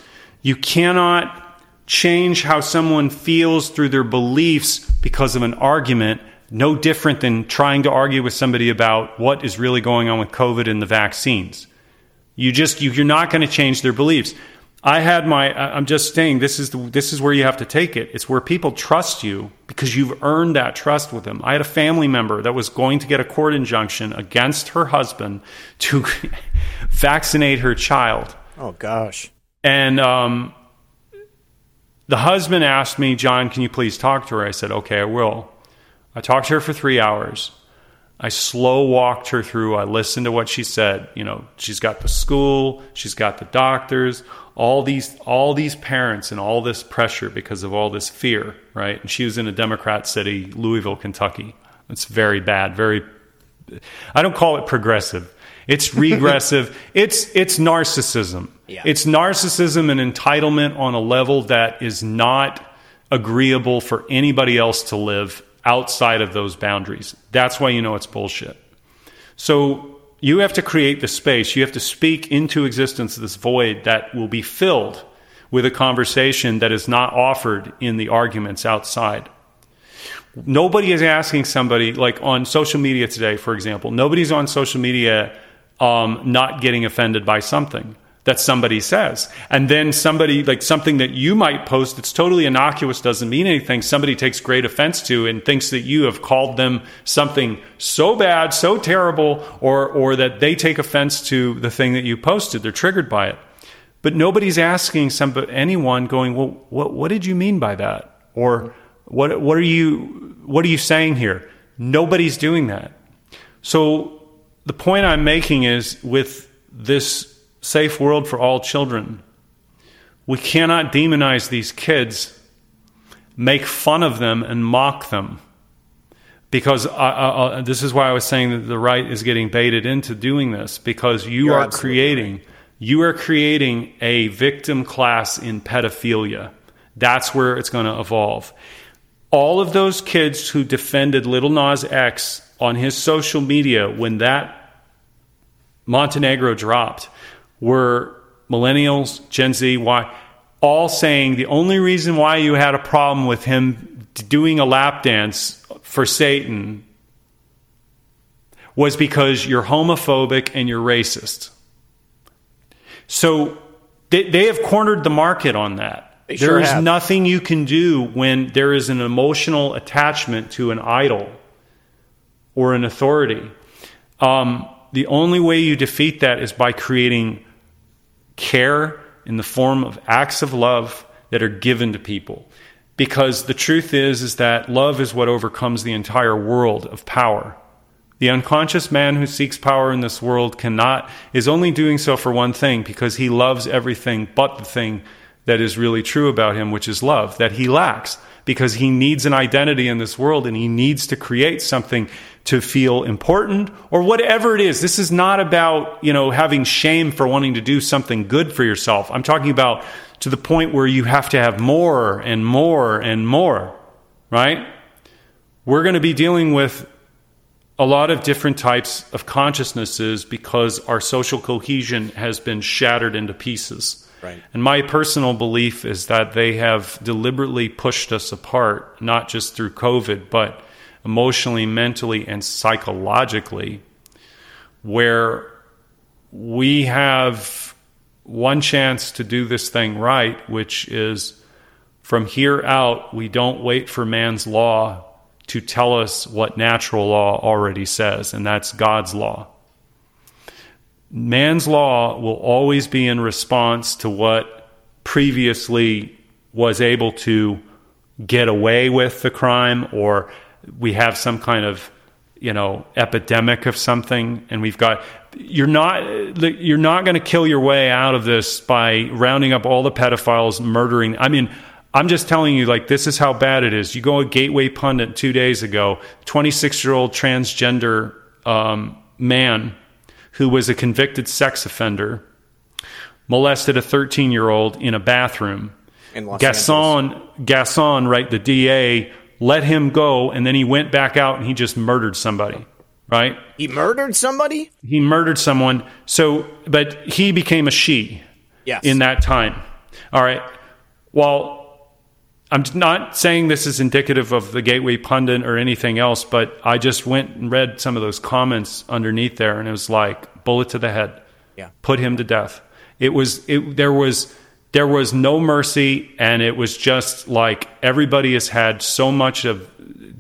B: you cannot change how someone feels through their beliefs because of an argument no different than trying to argue with somebody about what is really going on with covid and the vaccines. You just you, you're not going to change their beliefs I had my, I'm just saying this is, the, this is where you have to take it. It's where people trust you because you've earned that trust with them. I had a family member that was going to get a court injunction against her husband to vaccinate her child.
A: Oh, gosh.
B: And um, the husband asked me, John, can you please talk to her? I said, okay, I will. I talked to her for three hours. I slow walked her through. I listened to what she said. You know, she's got the school, she's got the doctors, all these all these parents and all this pressure because of all this fear, right? And she was in a Democrat city, Louisville, Kentucky. It's very bad, very I don't call it progressive. It's regressive. it's it's narcissism. Yeah. It's narcissism and entitlement on a level that is not agreeable for anybody else to live outside of those boundaries. That's why you know it's bullshit. So You have to create the space. You have to speak into existence this void that will be filled with a conversation that is not offered in the arguments outside. Nobody is asking somebody, like on social media today, for example, nobody's on social media um, not getting offended by something that somebody says. And then somebody, like something that you might post that's totally innocuous, doesn't mean anything, somebody takes great offense to and thinks that you have called them something so bad, so terrible, or, or that they take offense to the thing that you posted. They're triggered by it. But nobody's asking somebody, anyone going, well, what, what did you mean by that? Or what, what, are you, what are you saying here? Nobody's doing that. So the point I'm making is with this safe world for all children. We cannot demonize these kids, make fun of them, and mock them. Because I, I, I, this is why I was saying that the right is getting baited into doing this, because you You're are creating. Right. You are creating a victim class in pedophilia. That's where it's going to evolve. All of those kids who defended Little Nas X on his social media when that Montenegro dropped, were millennials, Gen Z, Y, all saying the only reason why you had a problem with him doing a lap dance for Satan was because you're homophobic and you're racist. So they, they have cornered the market on that. They there sure is have. nothing you can do when there is an emotional attachment to an idol or an authority. Um, the only way you defeat that is by creating care in the form of acts of love that are given to people. Because the truth is is that love is what overcomes the entire world of power. The unconscious man who seeks power in this world cannot is only doing so for one thing because he loves everything but the thing that is really true about him, which is love, that he lacks because he needs an identity in this world and he needs to create something to feel important or whatever it is. This is not about, you know, having shame for wanting to do something good for yourself. I'm talking about to the point where you have to have more and more and more, right? We're going to be dealing with a lot of different types of consciousnesses because our social cohesion has been shattered into pieces.
A: Right.
B: And my personal belief is that they have deliberately pushed us apart, not just through COVID, but emotionally, mentally, and psychologically, where we have one chance to do this thing right, which is from here out, we don't wait for man's law to tell us what natural law already says, and that's God's law. Man's law will always be in response to what previously was able to get away with the crime or we have some kind of you know epidemic of something and we've got you're not you're not going to kill your way out of this by rounding up all the pedophiles murdering i mean i'm just telling you like this is how bad it is you go a gateway pundit two days ago 26 year old transgender um, man who was a convicted sex offender, molested a 13 year old in a bathroom.
A: In Los
B: Gascon,
A: Angeles.
B: Gascon, right, the DA, let him go, and then he went back out and he just murdered somebody, right?
A: He murdered somebody?
B: He murdered someone. So, but he became a she
A: yes.
B: in that time. All right. Well, I'm not saying this is indicative of the Gateway Pundit or anything else, but I just went and read some of those comments underneath there, and it was like bullet to the head.
A: Yeah,
B: put him to death. It was it, there was there was no mercy, and it was just like everybody has had so much of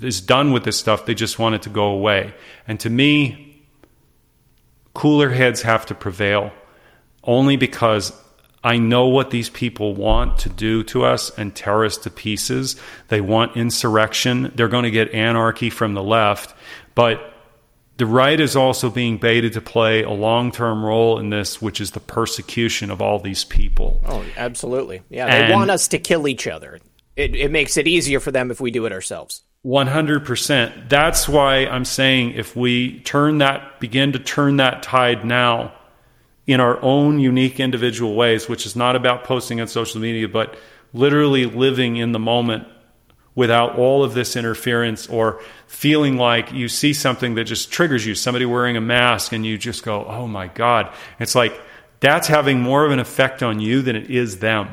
B: is done with this stuff. They just want it to go away. And to me, cooler heads have to prevail, only because I know what these people want to do to us and tear us to pieces. They want insurrection. They're going to get anarchy from the left. But the right is also being baited to play a long term role in this, which is the persecution of all these people.
A: Oh, absolutely. Yeah, they and want us to kill each other. It, it makes it easier for them if we do it ourselves.
B: 100%. That's why I'm saying if we turn that, begin to turn that tide now, in our own unique individual ways, which is not about posting on social media, but literally living in the moment without all of this interference or feeling like you see something that just triggers you, somebody wearing a mask, and you just go, oh my God. It's like that's having more of an effect on you than it is them.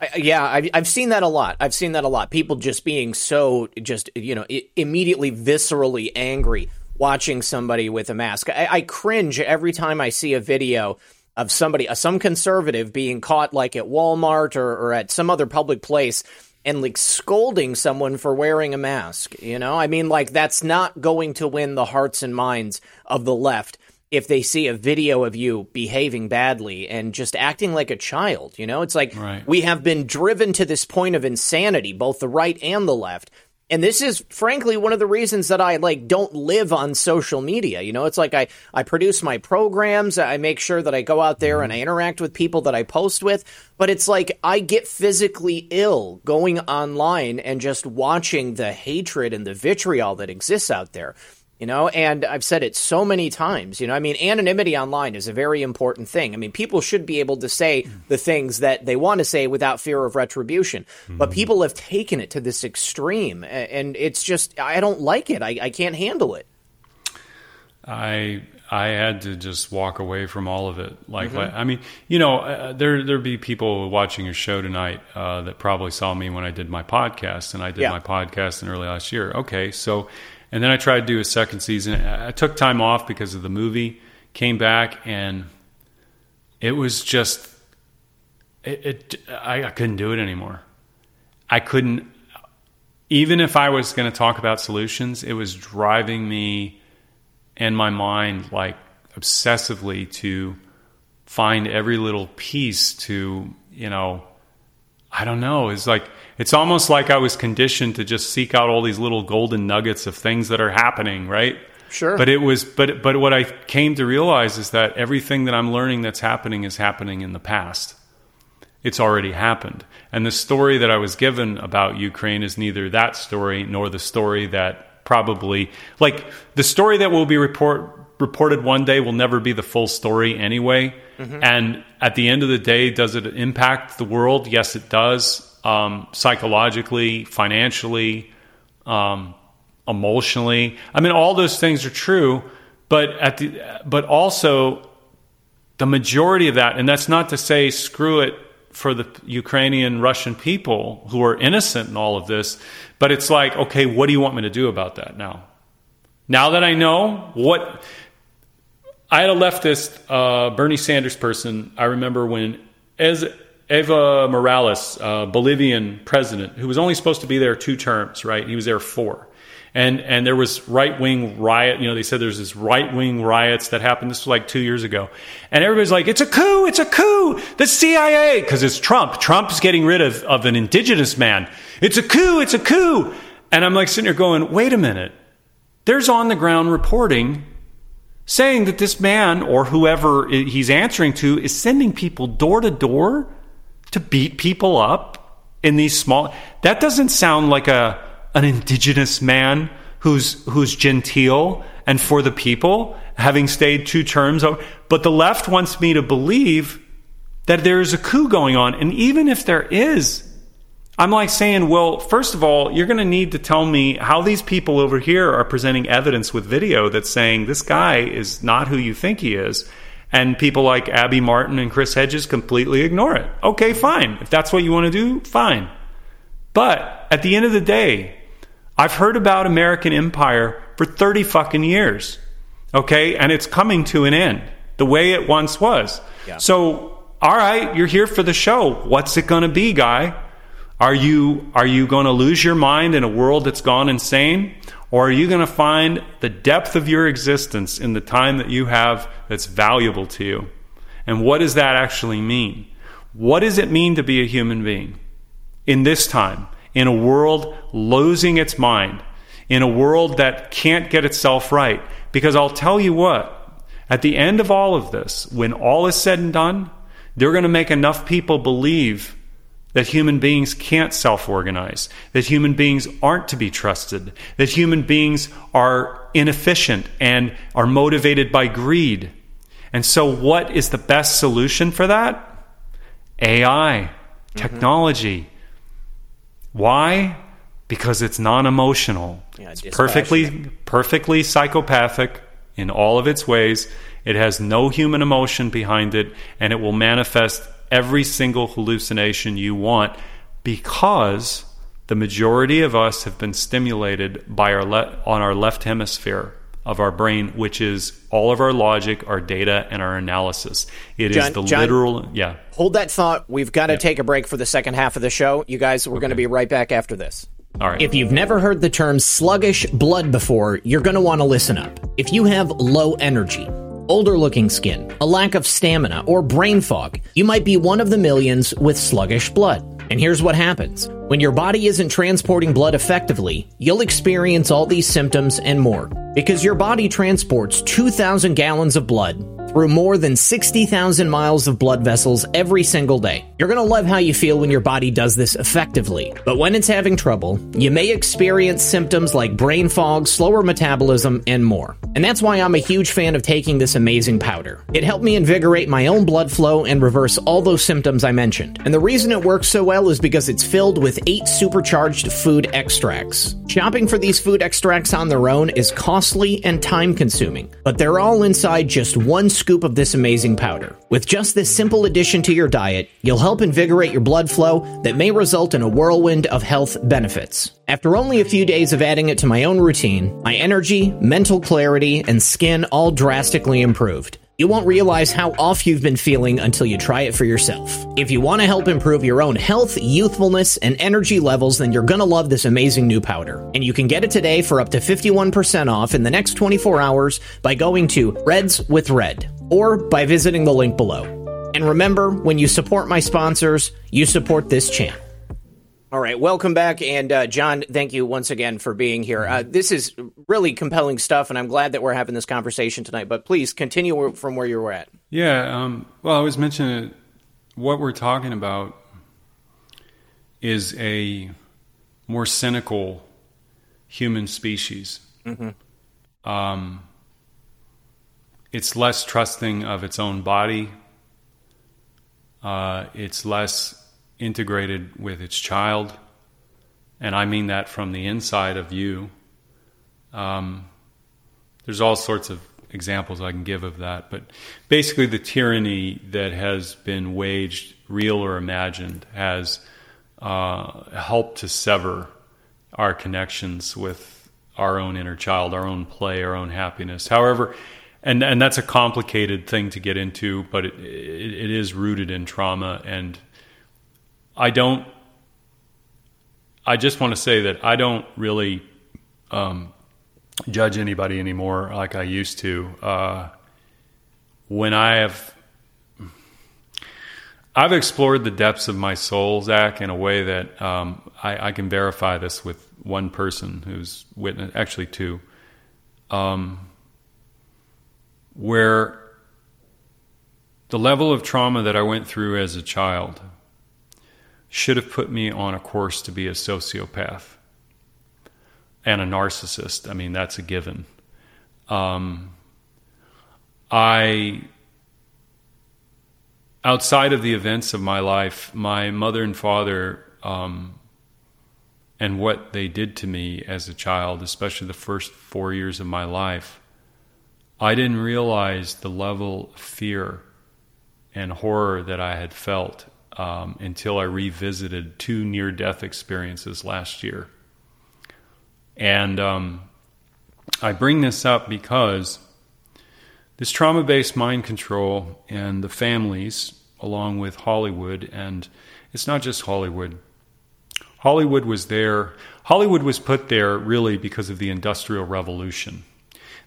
A: I, yeah, I've, I've seen that a lot. I've seen that a lot. People just being so, just, you know, immediately viscerally angry watching somebody with a mask. I, I cringe every time I see a video of somebody, uh, some conservative being caught like at Walmart or, or at some other public place and like scolding someone for wearing a mask. You know, I mean, like that's not going to win the hearts and minds of the left if they see a video of you behaving badly and just acting like a child. You know, it's like right. we have been driven to this point of insanity, both the right and the left, and this is frankly one of the reasons that I like don't live on social media. You know, it's like I I produce my programs, I make sure that I go out there and I mm-hmm. interact with people that I post with, but it's like I get physically ill going online and just watching the hatred and the vitriol that exists out there you know and i've said it so many times you know i mean anonymity online is a very important thing i mean people should be able to say the things that they want to say without fear of retribution mm-hmm. but people have taken it to this extreme and it's just i don't like it i, I can't handle it
B: i I had to just walk away from all of it. Like, mm-hmm. I mean, you know, uh, there there'd be people watching your show tonight uh, that probably saw me when I did my podcast, and I did yeah. my podcast in early last year. Okay, so and then I tried to do a second season. I took time off because of the movie, came back, and it was just, it, it I, I couldn't do it anymore. I couldn't, even if I was going to talk about solutions, it was driving me and my mind like obsessively to find every little piece to, you know, I don't know. It's like it's almost like I was conditioned to just seek out all these little golden nuggets of things that are happening, right?
A: Sure.
B: But it was but but what I came to realize is that everything that I'm learning that's happening is happening in the past. It's already happened. And the story that I was given about Ukraine is neither that story nor the story that probably like the story that will be report reported one day will never be the full story anyway. Mm-hmm. And at the end of the day, does it impact the world? Yes, it does. Um, psychologically, financially, um, emotionally. I mean, all those things are true. But at the but also the majority of that, and that's not to say screw it for the Ukrainian Russian people who are innocent in all of this, but it's like, okay, what do you want me to do about that now? Now that I know what I had a leftist, uh, Bernie Sanders person. I remember when as Evo Morales, uh, Bolivian president, who was only supposed to be there two terms, right? He was there four. And, and there was right wing riot. You know, they said there's this right wing riots that happened. This was like two years ago. And everybody's like, it's a coup. It's a coup. The CIA, because it's Trump. Trump's getting rid of, of an indigenous man. It's a coup. It's a coup. And I'm like sitting here going, wait a minute. There's on the ground reporting saying that this man or whoever he's answering to is sending people door to door to beat people up in these small that doesn't sound like a an indigenous man who's who's genteel and for the people having stayed two terms but the left wants me to believe that there is a coup going on and even if there is I'm like saying, well, first of all, you're going to need to tell me how these people over here are presenting evidence with video that's saying this guy is not who you think he is. And people like Abby Martin and Chris Hedges completely ignore it. Okay, fine. If that's what you want to do, fine. But at the end of the day, I've heard about American empire for 30 fucking years. Okay? And it's coming to an end the way it once was. Yeah. So, all right, you're here for the show. What's it going to be, guy? Are you, are you going to lose your mind in a world that's gone insane? Or are you going to find the depth of your existence in the time that you have that's valuable to you? And what does that actually mean? What does it mean to be a human being in this time, in a world losing its mind, in a world that can't get itself right? Because I'll tell you what, at the end of all of this, when all is said and done, they're going to make enough people believe that human beings can't self organize, that human beings aren't to be trusted, that human beings are inefficient and are motivated by greed. And so, what is the best solution for that? AI, mm-hmm. technology. Mm-hmm. Why? because it's non-emotional.
A: Yeah,
B: it's perfectly perfectly psychopathic in all of its ways. It has no human emotion behind it and it will manifest every single hallucination you want because the majority of us have been stimulated by our le- on our left hemisphere of our brain, which is all of our logic, our data, and our analysis. It John, is the John, literal. Yeah.
A: Hold that thought. We've got to yeah. take a break for the second half of the show. You guys, we're okay. going to be right back after this.
B: All right.
A: If you've never heard the term sluggish blood before, you're going to want to listen up. If you have low energy, older looking skin, a lack of stamina, or brain fog, you might be one of the millions with sluggish blood. And here's what happens. When your body isn't transporting blood effectively, you'll experience all these symptoms and more. Because your body transports 2,000 gallons of blood through more than 60,000 miles of blood vessels every single day. You're going to love how you feel when your body does this effectively. But when it's having trouble, you may experience symptoms like brain fog, slower metabolism, and more. And that's why I'm a huge fan of taking this amazing powder. It helped me invigorate my own blood flow and reverse all those symptoms I mentioned. And the reason it works so well is because it's filled with eight supercharged food extracts. Shopping for these food extracts on their own is costly and time consuming, but they're all inside just one scoop of this amazing powder. With just this simple addition to your diet, you'll help invigorate your blood flow that may result in a whirlwind of health benefits. After only a few days of adding it to my own routine, my energy, mental clarity, and skin all drastically improved. You won't realize how off you've been feeling until you try it for yourself. If you want to help improve your own health, youthfulness, and energy levels, then you're gonna love this amazing new powder. And you can get it today for up to 51% off in the next 24 hours by going to Reds with Red or by visiting the link below. And remember, when you support my sponsors, you support this channel. All right, welcome back, and uh, John, thank you once again for being here. Uh, this is really compelling stuff, and I'm glad that we're having this conversation tonight. But please continue from where you were at.
B: Yeah, um, well, I was mentioning what we're talking about is a more cynical human species. Mm-hmm. Um, it's less trusting of its own body. Uh, it's less integrated with its child, and I mean that from the inside of you. Um, there's all sorts of examples I can give of that, but basically, the tyranny that has been waged, real or imagined, has uh, helped to sever our connections with our own inner child, our own play, our own happiness. However, and and that's a complicated thing to get into, but it, it, it is rooted in trauma and I don't. I just want to say that I don't really um, judge anybody anymore like I used to. Uh, when I have, I've explored the depths of my soul, Zach, in a way that um, I, I, can verify this with one person who's witnessed, actually two, um, where the level of trauma that I went through as a child should have put me on a course to be a sociopath and a narcissist. I mean, that's a given. Um, I, outside of the events of my life, my mother and father, um, and what they did to me as a child, especially the first four years of my life, I didn't realize the level of fear and horror that I had felt um, until I revisited two near death experiences last year. And um, I bring this up because this trauma based mind control and the families, along with Hollywood, and it's not just Hollywood. Hollywood was there. Hollywood was put there really because of the Industrial Revolution.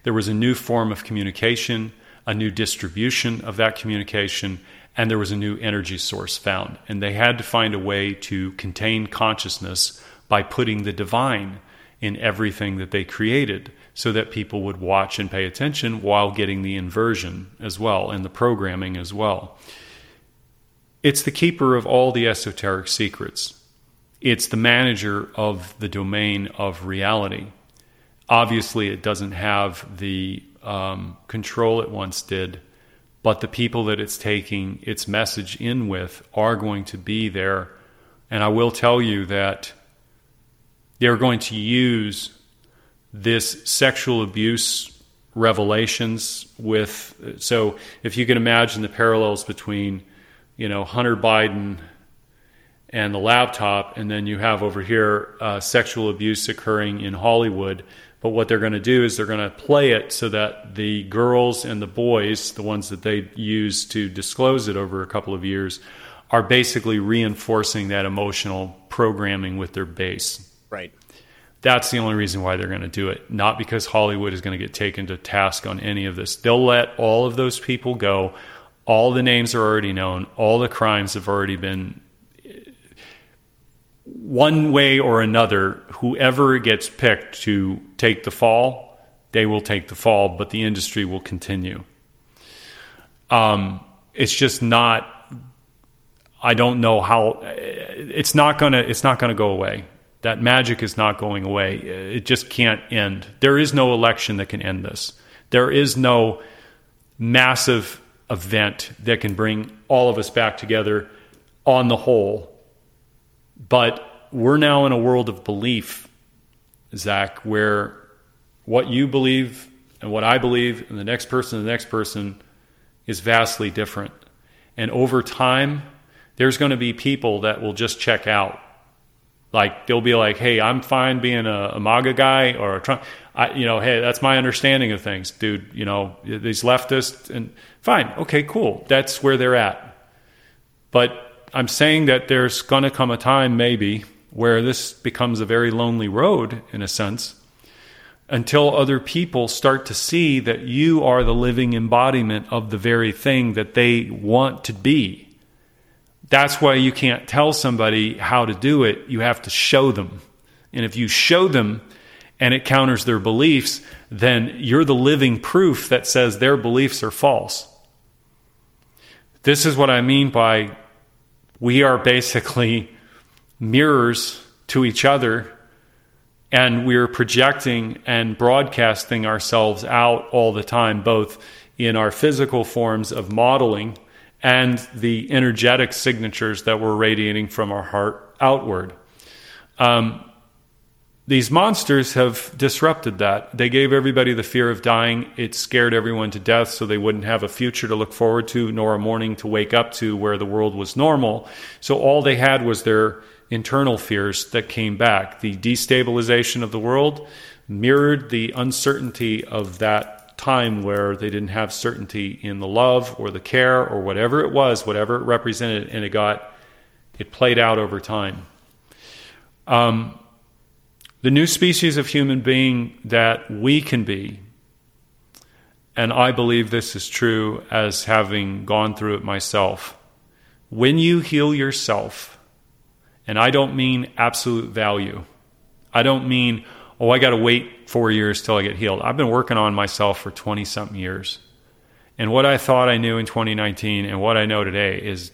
B: There was a new form of communication, a new distribution of that communication, and there was a new energy source found. And they had to find a way to contain consciousness by putting the divine in everything that they created so that people would watch and pay attention while getting the inversion as well and the programming as well. It's the keeper of all the esoteric secrets. It's the manager of the domain of reality. Obviously, it doesn't have the um, control it once did but the people that it's taking its message in with are going to be there. And I will tell you that they're going to use this sexual abuse revelations with so if you can imagine the parallels between you know Hunter Biden and the laptop and then you have over here uh, sexual abuse occurring in Hollywood but what they're going to do is they're going to play it so that the girls and the boys the ones that they use to disclose it over a couple of years are basically reinforcing that emotional programming with their base
A: Right.
B: that's the only reason why they're going to do it. Not because Hollywood is going to get taken to task on any of this. They'll let all of those people go. All the names are already known. All the crimes have already been. One way or another, whoever gets picked to take the fall, they will take the fall, but the industry will continue. Um, it's just not. I don't know how. It's not gonna. It's not gonna go away that magic is not going away. It just can't end. There is no election that can end this. There is no massive event that can bring all of us back together on the whole. But we're now in a world of belief, Zach, where what you believe and what I believe and the next person and the next person is vastly different. And over time, there's going to be people that will just check out like they'll be like, "Hey, I'm fine being a, a MAGA guy or a Trump. I, you know, hey, that's my understanding of things, dude. You know, these leftists and fine, okay, cool. That's where they're at. But I'm saying that there's going to come a time, maybe, where this becomes a very lonely road in a sense, until other people start to see that you are the living embodiment of the very thing that they want to be that's why you can't tell somebody how to do it. You have to show them. And if you show them and it counters their beliefs, then you're the living proof that says their beliefs are false. This is what I mean by we are basically mirrors to each other and we're projecting and broadcasting ourselves out all the time, both in our physical forms of modeling and the energetic signatures that we're radiating from our heart outward. Um, these monsters have disrupted that. They gave everybody the fear of dying. It scared everyone to death so they wouldn't have a future to look forward to, nor a morning to wake up to where the world was normal. So all they had was their internal fears that came back. The destabilization of the world mirrored the uncertainty of that time where they didn't have certainty in the love or the care or whatever it was, whatever it represented, and it got it played out over time. Um, the new species of human being that we can be, and I believe this is true as having gone through it myself. When you heal yourself, and I don't mean absolute value, I don't mean, oh, I got to wait four years till I get healed. I've been working on myself for 20 something years. And what I thought I knew in 2019 and what I know today is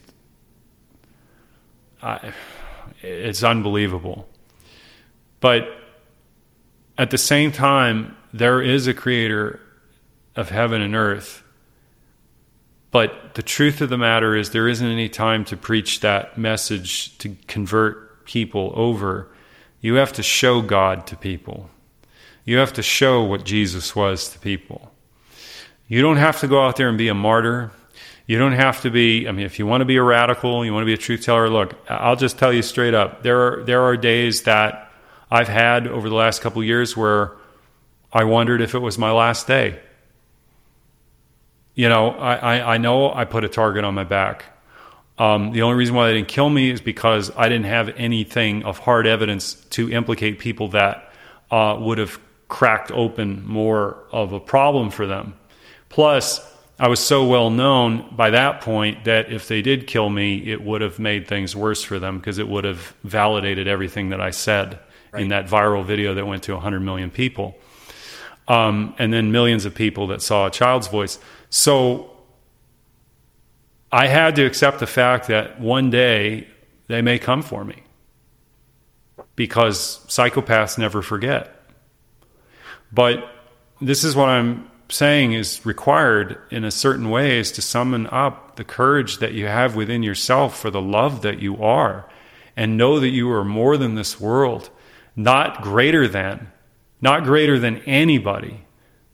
B: I, it's unbelievable. But at the same time, there is a creator of heaven and earth. But the truth of the matter is, there isn't any time to preach that message to convert people over you have to show God to people. You have to show what Jesus was to people. You don't have to go out there and be a martyr. You don't have to be, I mean, if you want to be a radical, you want to be a truth teller, look, I'll just tell you straight up. There are, there are days that I've had over the last couple years where I wondered if it was my last day. You know, I, I, I know I put a target on my back. Um, the only reason why they didn't kill me is because I didn't have anything of hard evidence to implicate people that uh, would have cracked open more of a problem for them. Plus, I was so well known by that point that if they did kill me, it would have made things worse for them because it would have validated everything that I said right. in that viral video that went to 100 million people. Um, and then millions of people that saw a child's voice. So I had to accept the fact that one day they may come for me because psychopaths never forget. But this is what I'm saying is required in a certain way is to summon up the courage that you have within yourself for the love that you are and know that you are more than this world not greater than, not greater than anybody,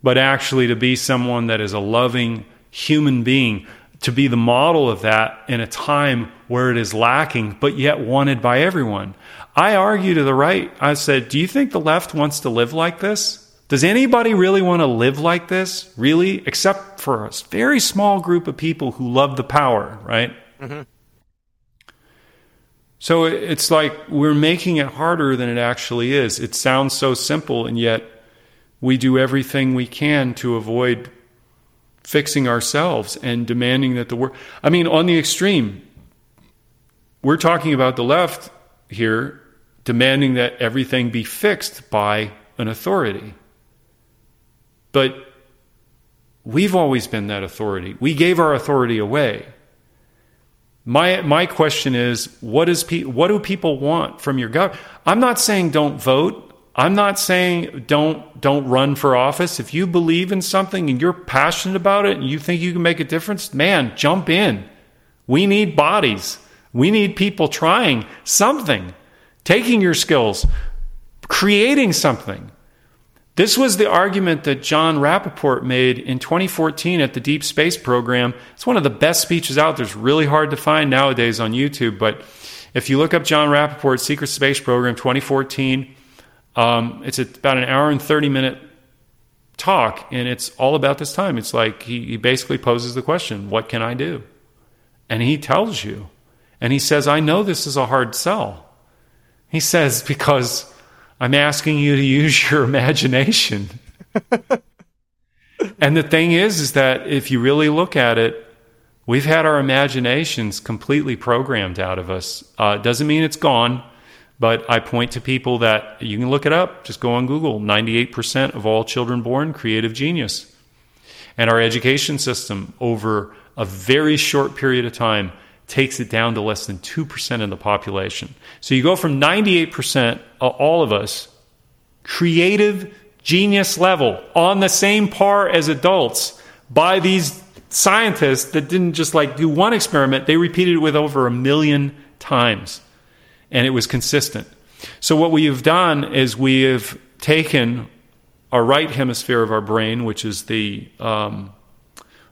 B: but actually to be someone that is a loving human being, to be the model of that in a time where it is lacking, but yet wanted by everyone. I argue to the right. I said, Do you think the left wants to live like this? Does anybody really want to live like this? Really? Except for a very small group of people who love the power, right? Mm-hmm. So it's like we're making it harder than it actually is. It sounds so simple, and yet we do everything we can to avoid fixing ourselves and demanding that the world. I mean, on the extreme, we're talking about the left here demanding that everything be fixed by an authority. But we've always been that authority. We gave our authority away. My, my question is what, is pe- what do people want from your government? I'm not saying don't vote. I'm not saying don't, don't run for office. If you believe in something and you're passionate about it and you think you can make a difference, man, jump in. We need bodies. We need people trying something, taking your skills, creating something. This was the argument that Jon Rappoport made in 2014 at the Deep Space Program. It's one of the best speeches out there. It's really hard to find nowadays on YouTube, but if you look up Jon Rappoport's Secret Space Program 2014, um, it's about an hour and 30 minute talk, and it's all about this time. It's like he, he basically poses the question, What can I do? And he tells you. And he says, I know this is a hard sell. He says, Because I'm asking you to use your imagination. and the thing is, is that if you really look at it, we've had our imaginations completely programmed out of us. Uh, doesn't mean it's gone, but I point to people that you can look it up. Just go on Google. 98% of all children born creative genius. And our education system, over a very short period of time, takes it down to less than 2% of the population. So you go from 98%, of all of us, creative genius level, on the same par as adults by these scientists that didn't just like do one experiment, they repeated it with over a million times. And it was consistent. So what we have done is we have taken our right hemisphere of our brain, which is the um,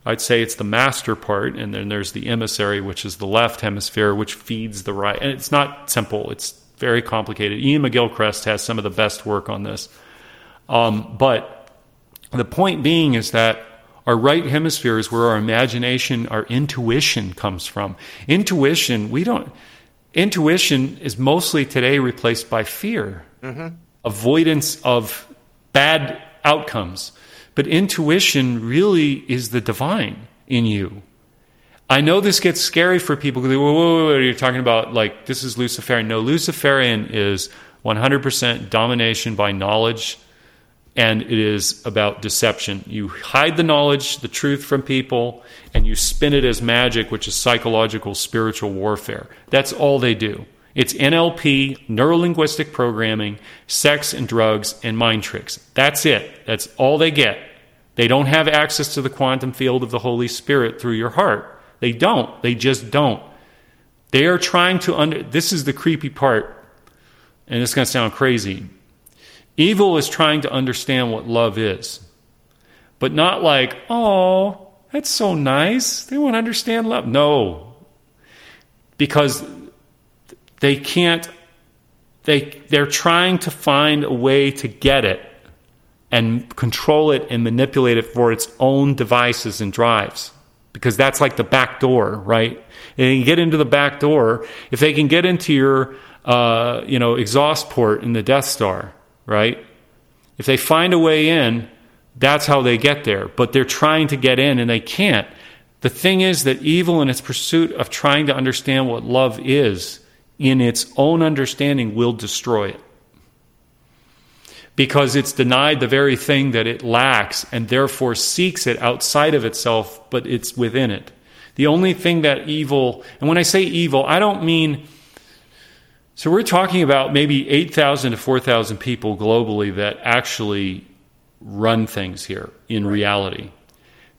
B: I'd say it's the master part, and then there's the emissary, which is the left hemisphere, which feeds the right. And it's not simple, it's very complicated. Iain McGilchrist has some of the best work on this. Um, but the point being is that our right hemisphere is where our imagination, our intuition comes from. Intuition, we don't, intuition is mostly today replaced by fear, mm-hmm. avoidance of bad outcomes. But intuition really is the divine in you. I know this gets scary for people because, whoa, whoa, whoa, you're talking about like this is Luciferian. No, Luciferian is 100% domination by knowledge, and it is about deception. You hide the knowledge, the truth from people, and you spin it as magic, which is psychological, spiritual warfare. That's all they do. It's NLP, neurolinguistic programming, sex and drugs, and mind tricks. That's it. That's all they get. They don't have access to the quantum field of the Holy Spirit through your heart. They don't. They just don't. They are trying to under. This is the creepy part, and it's going to sound crazy. Evil is trying to understand what love is, but not like, oh, that's so nice. They won't understand love. No, because they can't, they, they're trying to find a way to get it and control it and manipulate it for its own devices and drives. Because that's like the back door, right? And can get into the back door. If they can get into your, uh, you know, exhaust port in the Death Star, right? If they find a way in, that's how they get there. But they're trying to get in and they can't. The thing is that evil in its pursuit of trying to understand what love is in its own understanding will destroy it. Because it's denied the very thing that it lacks and therefore seeks it outside of itself, but it's within it. The only thing that evil, and when I say evil, I don't mean. So we're talking about maybe 8,000 to 4,000 people globally that actually run things here in reality.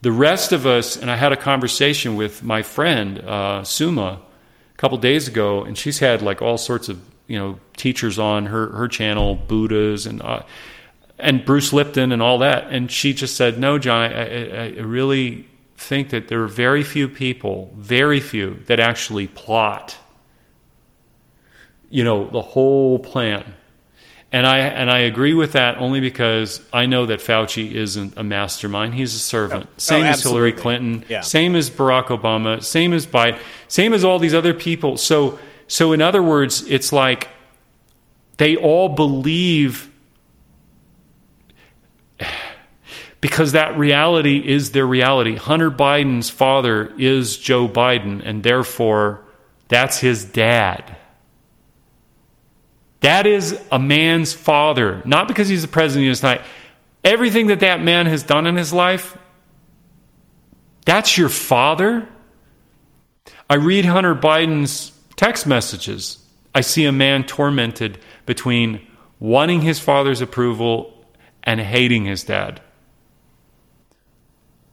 B: The rest of us, and I had a conversation with my friend, uh, Suma, a couple days ago, and she's had like all sorts of you know teachers on her her channel, Buddhas and uh, and Bruce Lipton and all that, and she just said, "No, John, I, I, I really think that there are very few people, very few, that actually plot, you know, the whole plan." And I and I agree with that only because I know that Fauci isn't a mastermind; he's a servant.
A: Oh,
B: same
A: oh,
B: as Hillary. Clinton,
A: Yeah.
B: same as Barack Obama, same as Biden, same as all these other people. So, so in other words, it's like they all believe because that reality is their reality. Hunter Biden's father is Joe Biden, and therefore that's his dad. That is a man's father, not because he's the president of the United States. Everything that that man has done in his life, that's your father. I read Hunter Biden's text messages. I see a man tormented between wanting his father's approval and hating his dad.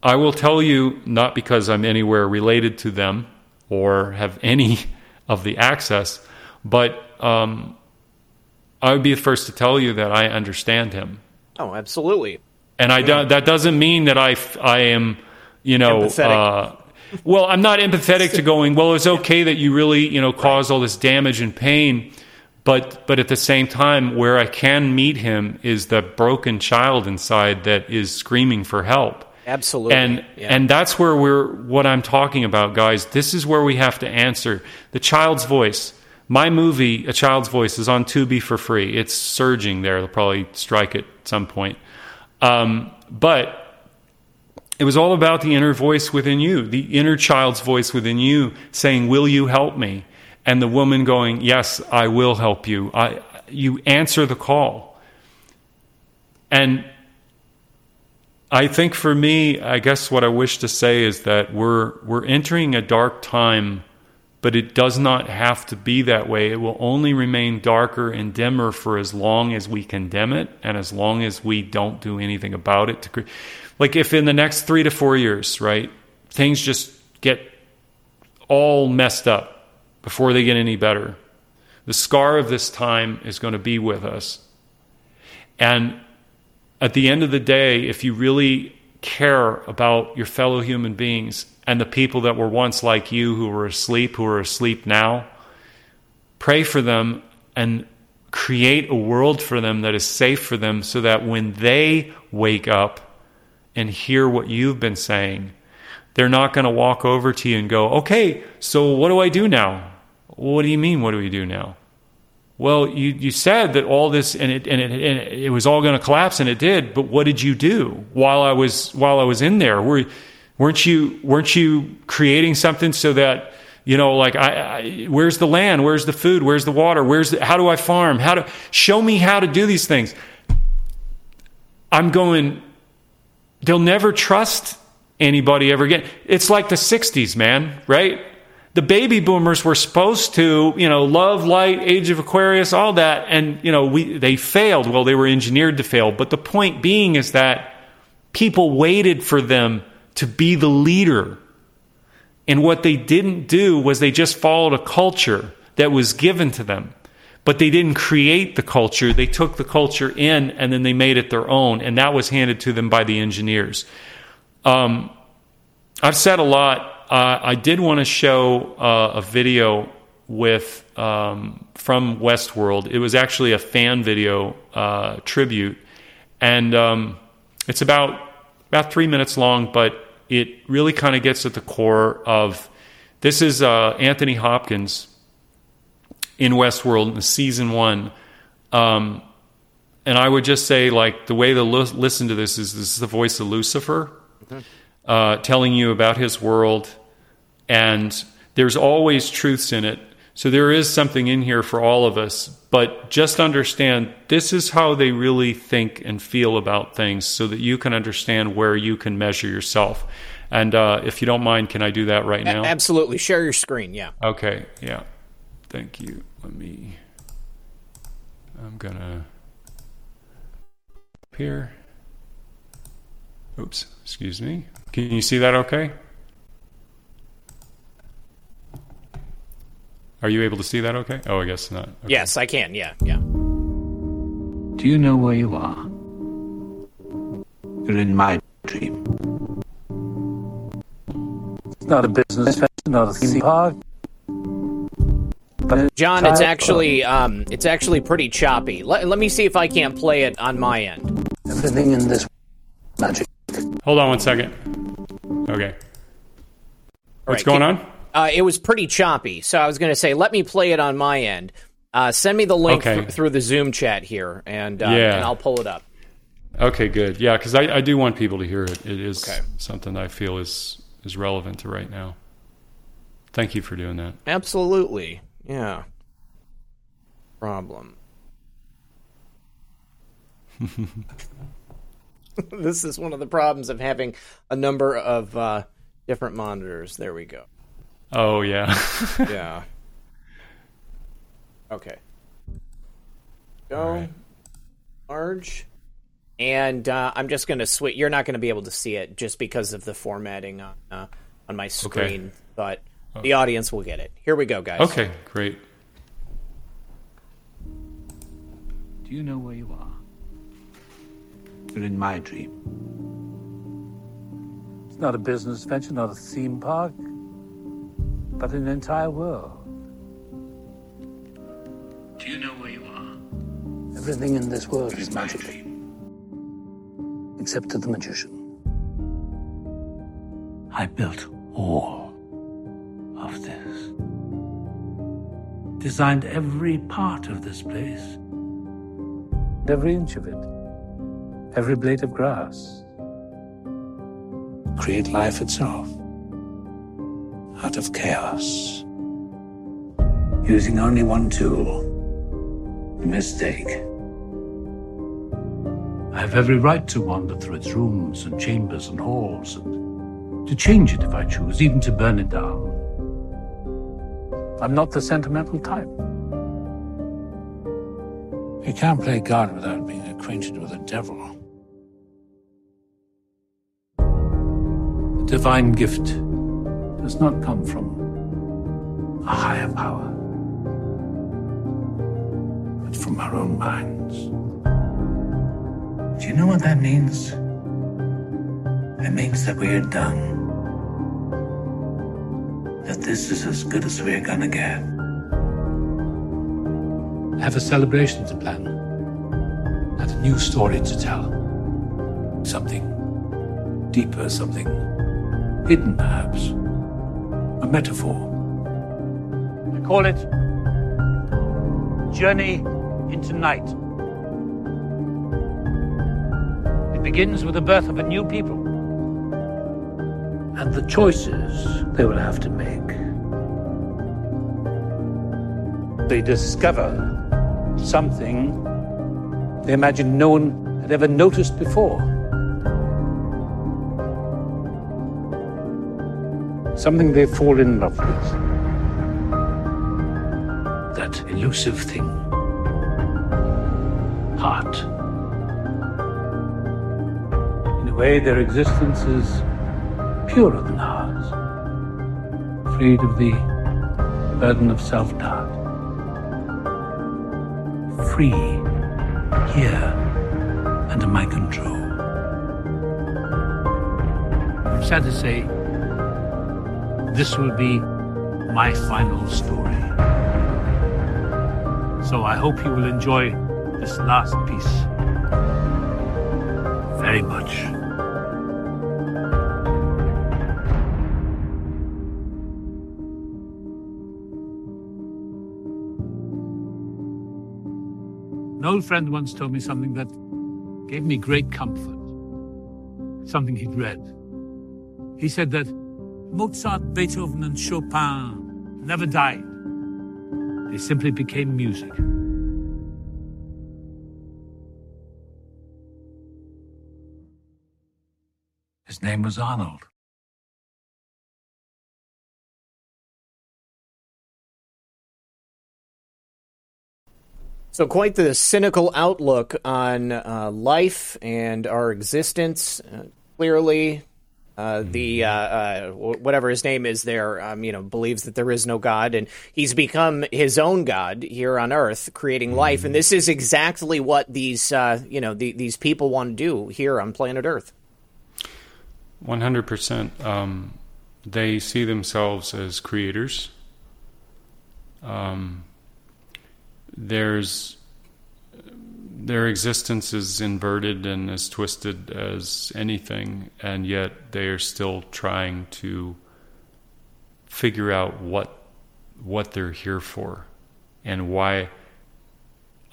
B: I will tell you, not because I'm anywhere related to them or have any of the access, but um, I would be the first to tell you that I understand him.
A: Oh, absolutely.
B: And I don't, that doesn't mean that I, I am, you know, uh, well, I'm not empathetic to going, well, it's okay that you really, you know, caused all this damage and pain. But, but at the same time, where I can meet him is the broken child inside that is screaming for help.
A: Absolutely.
B: And
A: Yeah.
B: and that's where we're what I'm talking about, guys. This is where we have to answer the child's voice. My movie, A Child's Voice, is on Tubi for free. It's surging there. They'll probably strike it at some point. Um, but it was all about the inner voice within you, the inner child's voice within you saying, "Will you help me?" And the woman going, "Yes, I will help you." I, you answer the call. And I think for me, I guess what I wish to say is that we're we're entering a dark time, but it does not have to be that way. It will only remain darker and dimmer for as long as we condemn it and as long as we don't do anything about it. To like if in the next three to four years, right, things just get all messed up before they get any better. The scar of this time is going to be with us. And at the end of the day, if you really care about your fellow human beings and the people that were once like you who were asleep, who are asleep now, pray for them and create a world for them that is safe for them so that when they wake up and hear what you've been saying, they're not going to walk over to you and go, okay, so what do I do now? What do you mean, what do we do now? Well, you, you said that all this and it and it, and it was all going to collapse, and it did. But what did you do while I was while I was in there? Were, weren't you weren't you creating something so that you know, like I, I where's the land? Where's the food? Where's the water? Where's the, how do I farm? How to show me how to do these things? I'm going. They'll never trust anybody ever again. It's like the '60s, man. Right? the baby boomers were supposed to, you know, love, light, age of Aquarius, all that, and you know, we they failed. Well, they were engineered to fail. But the point being is that people waited for them to be the leader. And what they didn't do was they just followed a culture that was given to them. But they didn't create the culture. They took the culture in and then they made it their own. And that was handed to them by the engineers. Um, I've said a lot uh, I did want to show uh, a video with um, from Westworld. It was actually a fan video uh, tribute, and um, it's about about three minutes long, but it really kind of gets at the core of this is uh, Anthony Hopkins in Westworld in season one. Um, and I would just say, like, the way to lo- listen to this is this is the voice of Lucifer uh, telling you about his world, and there's always truths in it. So there is something in here for all of us, but just understand this is how they really think and feel about things so that you can understand where you can measure yourself. And uh, if you don't mind, can I do that right now?
A: A- absolutely. Share your screen. Yeah.
B: Okay, yeah. Thank you. Let me. I'm gonna. Here. Oops, excuse me. Can you see that okay? Are you able to see that okay? Oh, I guess not. Okay.
A: Yes, I can. Yeah, yeah.
C: Do you know where you are? You're in my dream. It's not a business venture, not a theme park. But
A: John, it's actually um, it's actually pretty choppy. Let, let me see if I can't play it on my end.
C: everything in this magic.
B: Hold on one second. Okay. What's
A: right,
B: going
A: can-
B: on?
A: Uh, it was pretty choppy, so I was going to say, let me play it on my end. Uh, send me the link
B: Okay.
A: th- through the Zoom chat here, and uh,
B: Yeah.
A: and I'll pull it up.
B: Okay, good. Yeah, because I, I do want people to hear it. It is
A: Okay.
B: something I feel is is relevant to right now. Thank you for doing that.
A: Absolutely, yeah. Problem. this is one of the problems of having a number of uh, different monitors. There we go.
B: Oh yeah.
A: Yeah. Okay. Go,
B: right.
A: Marge. And uh, I'm just going to switch. You're not going to be able to see it just because of the formatting on uh, on my screen, but the audience will get it. Here we go, guys.
B: okay, great.
C: Do you know where you are? You're in my dream. It's not a business venture, not a theme park, but an entire world. Do you know where you are? Everything in this world is magic. Except to the magician. I built all of this. Designed every part of this place. Every inch of it. Every blade of grass. Create life itself. Out of chaos. Using only one tool. Mistake. I have every right to wander through its rooms and chambers and halls and to change it if I choose, even to burn it down. I'm not the sentimental type. You can't play God without being acquainted with the devil. The divine gift does not come from a higher power, but from our own minds. Do you know what that means? It means that we're done. That this is as good as we're gonna get. I have a celebration to plan. And a new story to tell. Something deeper, something hidden perhaps. A metaphor. I call it Journey into Night. It begins with the birth of a new people. And the choices they will have to make. They discover something they imagine no one had ever noticed before. Something they fall in love with. That elusive thing. Heart. In a way, their existence is purer than ours. Freed of the burden of self doubt. Free here under my control. I'm sad to say, this will be my final story. So I hope you will enjoy this last piece very much. An old friend once told me something that gave me great comfort. Something he'd read. He said that Mozart, Beethoven, and Chopin never died. They simply became music. His name was Arnold.
A: So, quite the cynical outlook on uh, life and our existence. Uh, clearly, Uh, the uh, uh, whatever his name is there, um, you know, believes that there is no God, and he's become his own God here on Earth, creating life. And this is exactly what these, uh, you know, the, these people want to do here on planet Earth.
B: One hundred percent. Um, they see themselves as creators. Um, there's their existence is inverted and as twisted as anything, and yet they are still trying to figure out what what they're here for and why.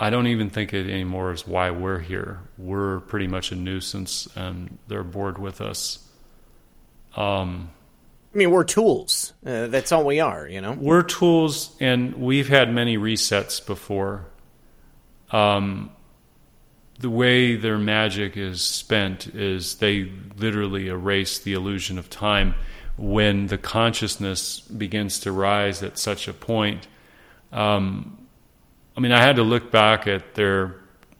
B: I don't even think it anymore is why we're here. We're pretty much a nuisance, and they're bored with us. Um,
A: I mean, we're tools. Uh, that's all we are, you know.
B: We're tools, and we've had many resets before. Um, the way their magic is spent is they literally erase the illusion of time when the consciousness begins to rise at such a point. Um, I mean, I had to look back at their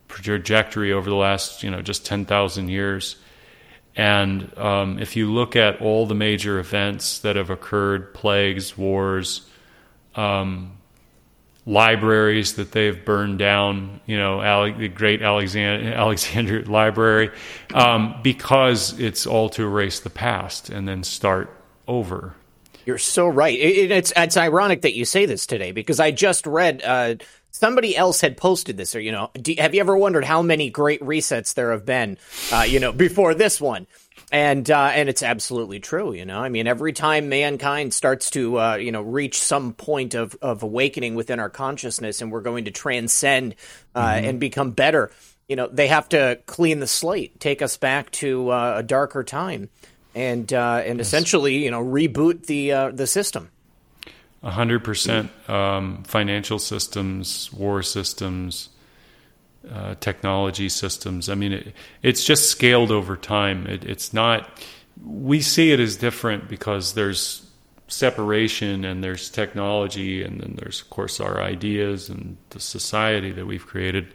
B: trajectory over the last, you know, just 10,000 years. And um, if you look at all the major events that have occurred plagues, wars, um, libraries that they've burned down, you know, Ale- the great Alexander, Alexander Library, um, because it's all to erase the past and then start over.
A: You're so right. It, it's it's ironic that you say this today because I just read uh, somebody else had posted this. Or you know, do, have you ever wondered how many great resets there have been? Uh, you know, before this one and uh, and it's absolutely true. You know, I mean, every time mankind starts to uh, you know reach some point of of awakening within our consciousness, and we're going to transcend uh, mm-hmm. and become better. You know, they have to clean the slate, take us back to uh, a darker time, and uh, and yes. essentially, you know, reboot the uh, the system.
B: A hundred percent. Um, financial systems, war systems, uh, technology systems. I mean, it, it's just scaled over time. It, it's not. We see it as different because there's separation and there's technology, and then there's of course our ideas and the society that we've created.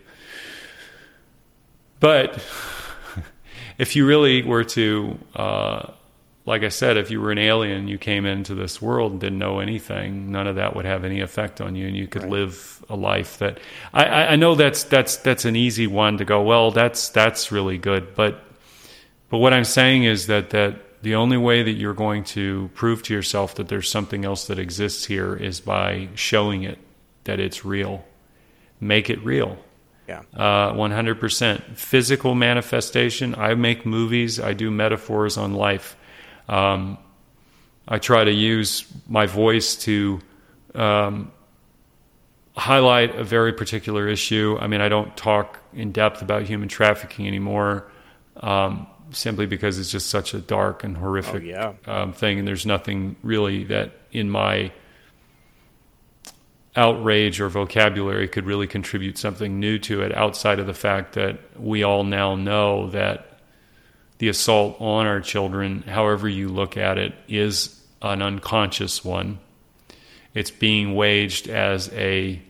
B: But if you really were to uh, like I said, if you were an alien, you came into this world and didn't know anything, none of that would have any effect on you, and you could right. live a life that I, I know that's that's that's an easy one to go. Well, that's that's really good, but but what I'm saying is that that the only way that you're going to prove to yourself that there's something else that exists here is by showing it that it's real. Make it real.
A: Yeah.
B: Uh, 100%. Physical manifestation. I make movies. I do metaphors on life um, I try to use my voice to um, highlight a very particular issue. I mean, I don't talk in depth about human trafficking anymore, um, simply because it's just such a dark and horrific
A: oh, yeah.
B: um, thing, and there's nothing really that in my outrage or vocabulary could really contribute something new to it outside of the fact that we all now know that the assault on our children, however you look at it, is an unconscious one. It's being waged as a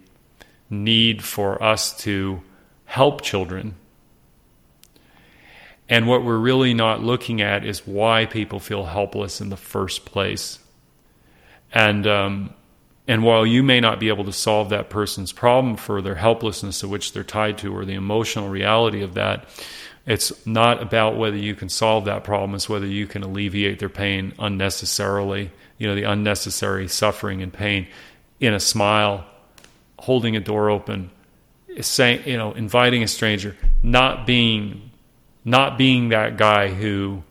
B: need for us to help children. And what we're really not looking at is why people feel helpless in the first place. And um, and while you may not be able to solve that person's problem for their helplessness to which they're tied to or the emotional reality of that, it's not about whether you can solve that problem, it's whether you can alleviate their pain unnecessarily, you know, the unnecessary suffering and pain in a smile, holding a door open, saying, you know, inviting a stranger, not being not being that guy who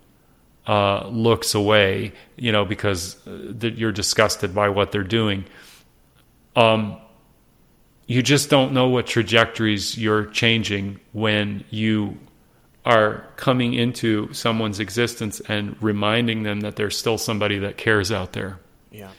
B: uh, looks away, you know, because uh, that you're disgusted by what they're doing. Um, you just don't know what trajectories you're changing when you are coming into someone's existence and reminding them that there's still somebody that cares out there.
A: Yeah.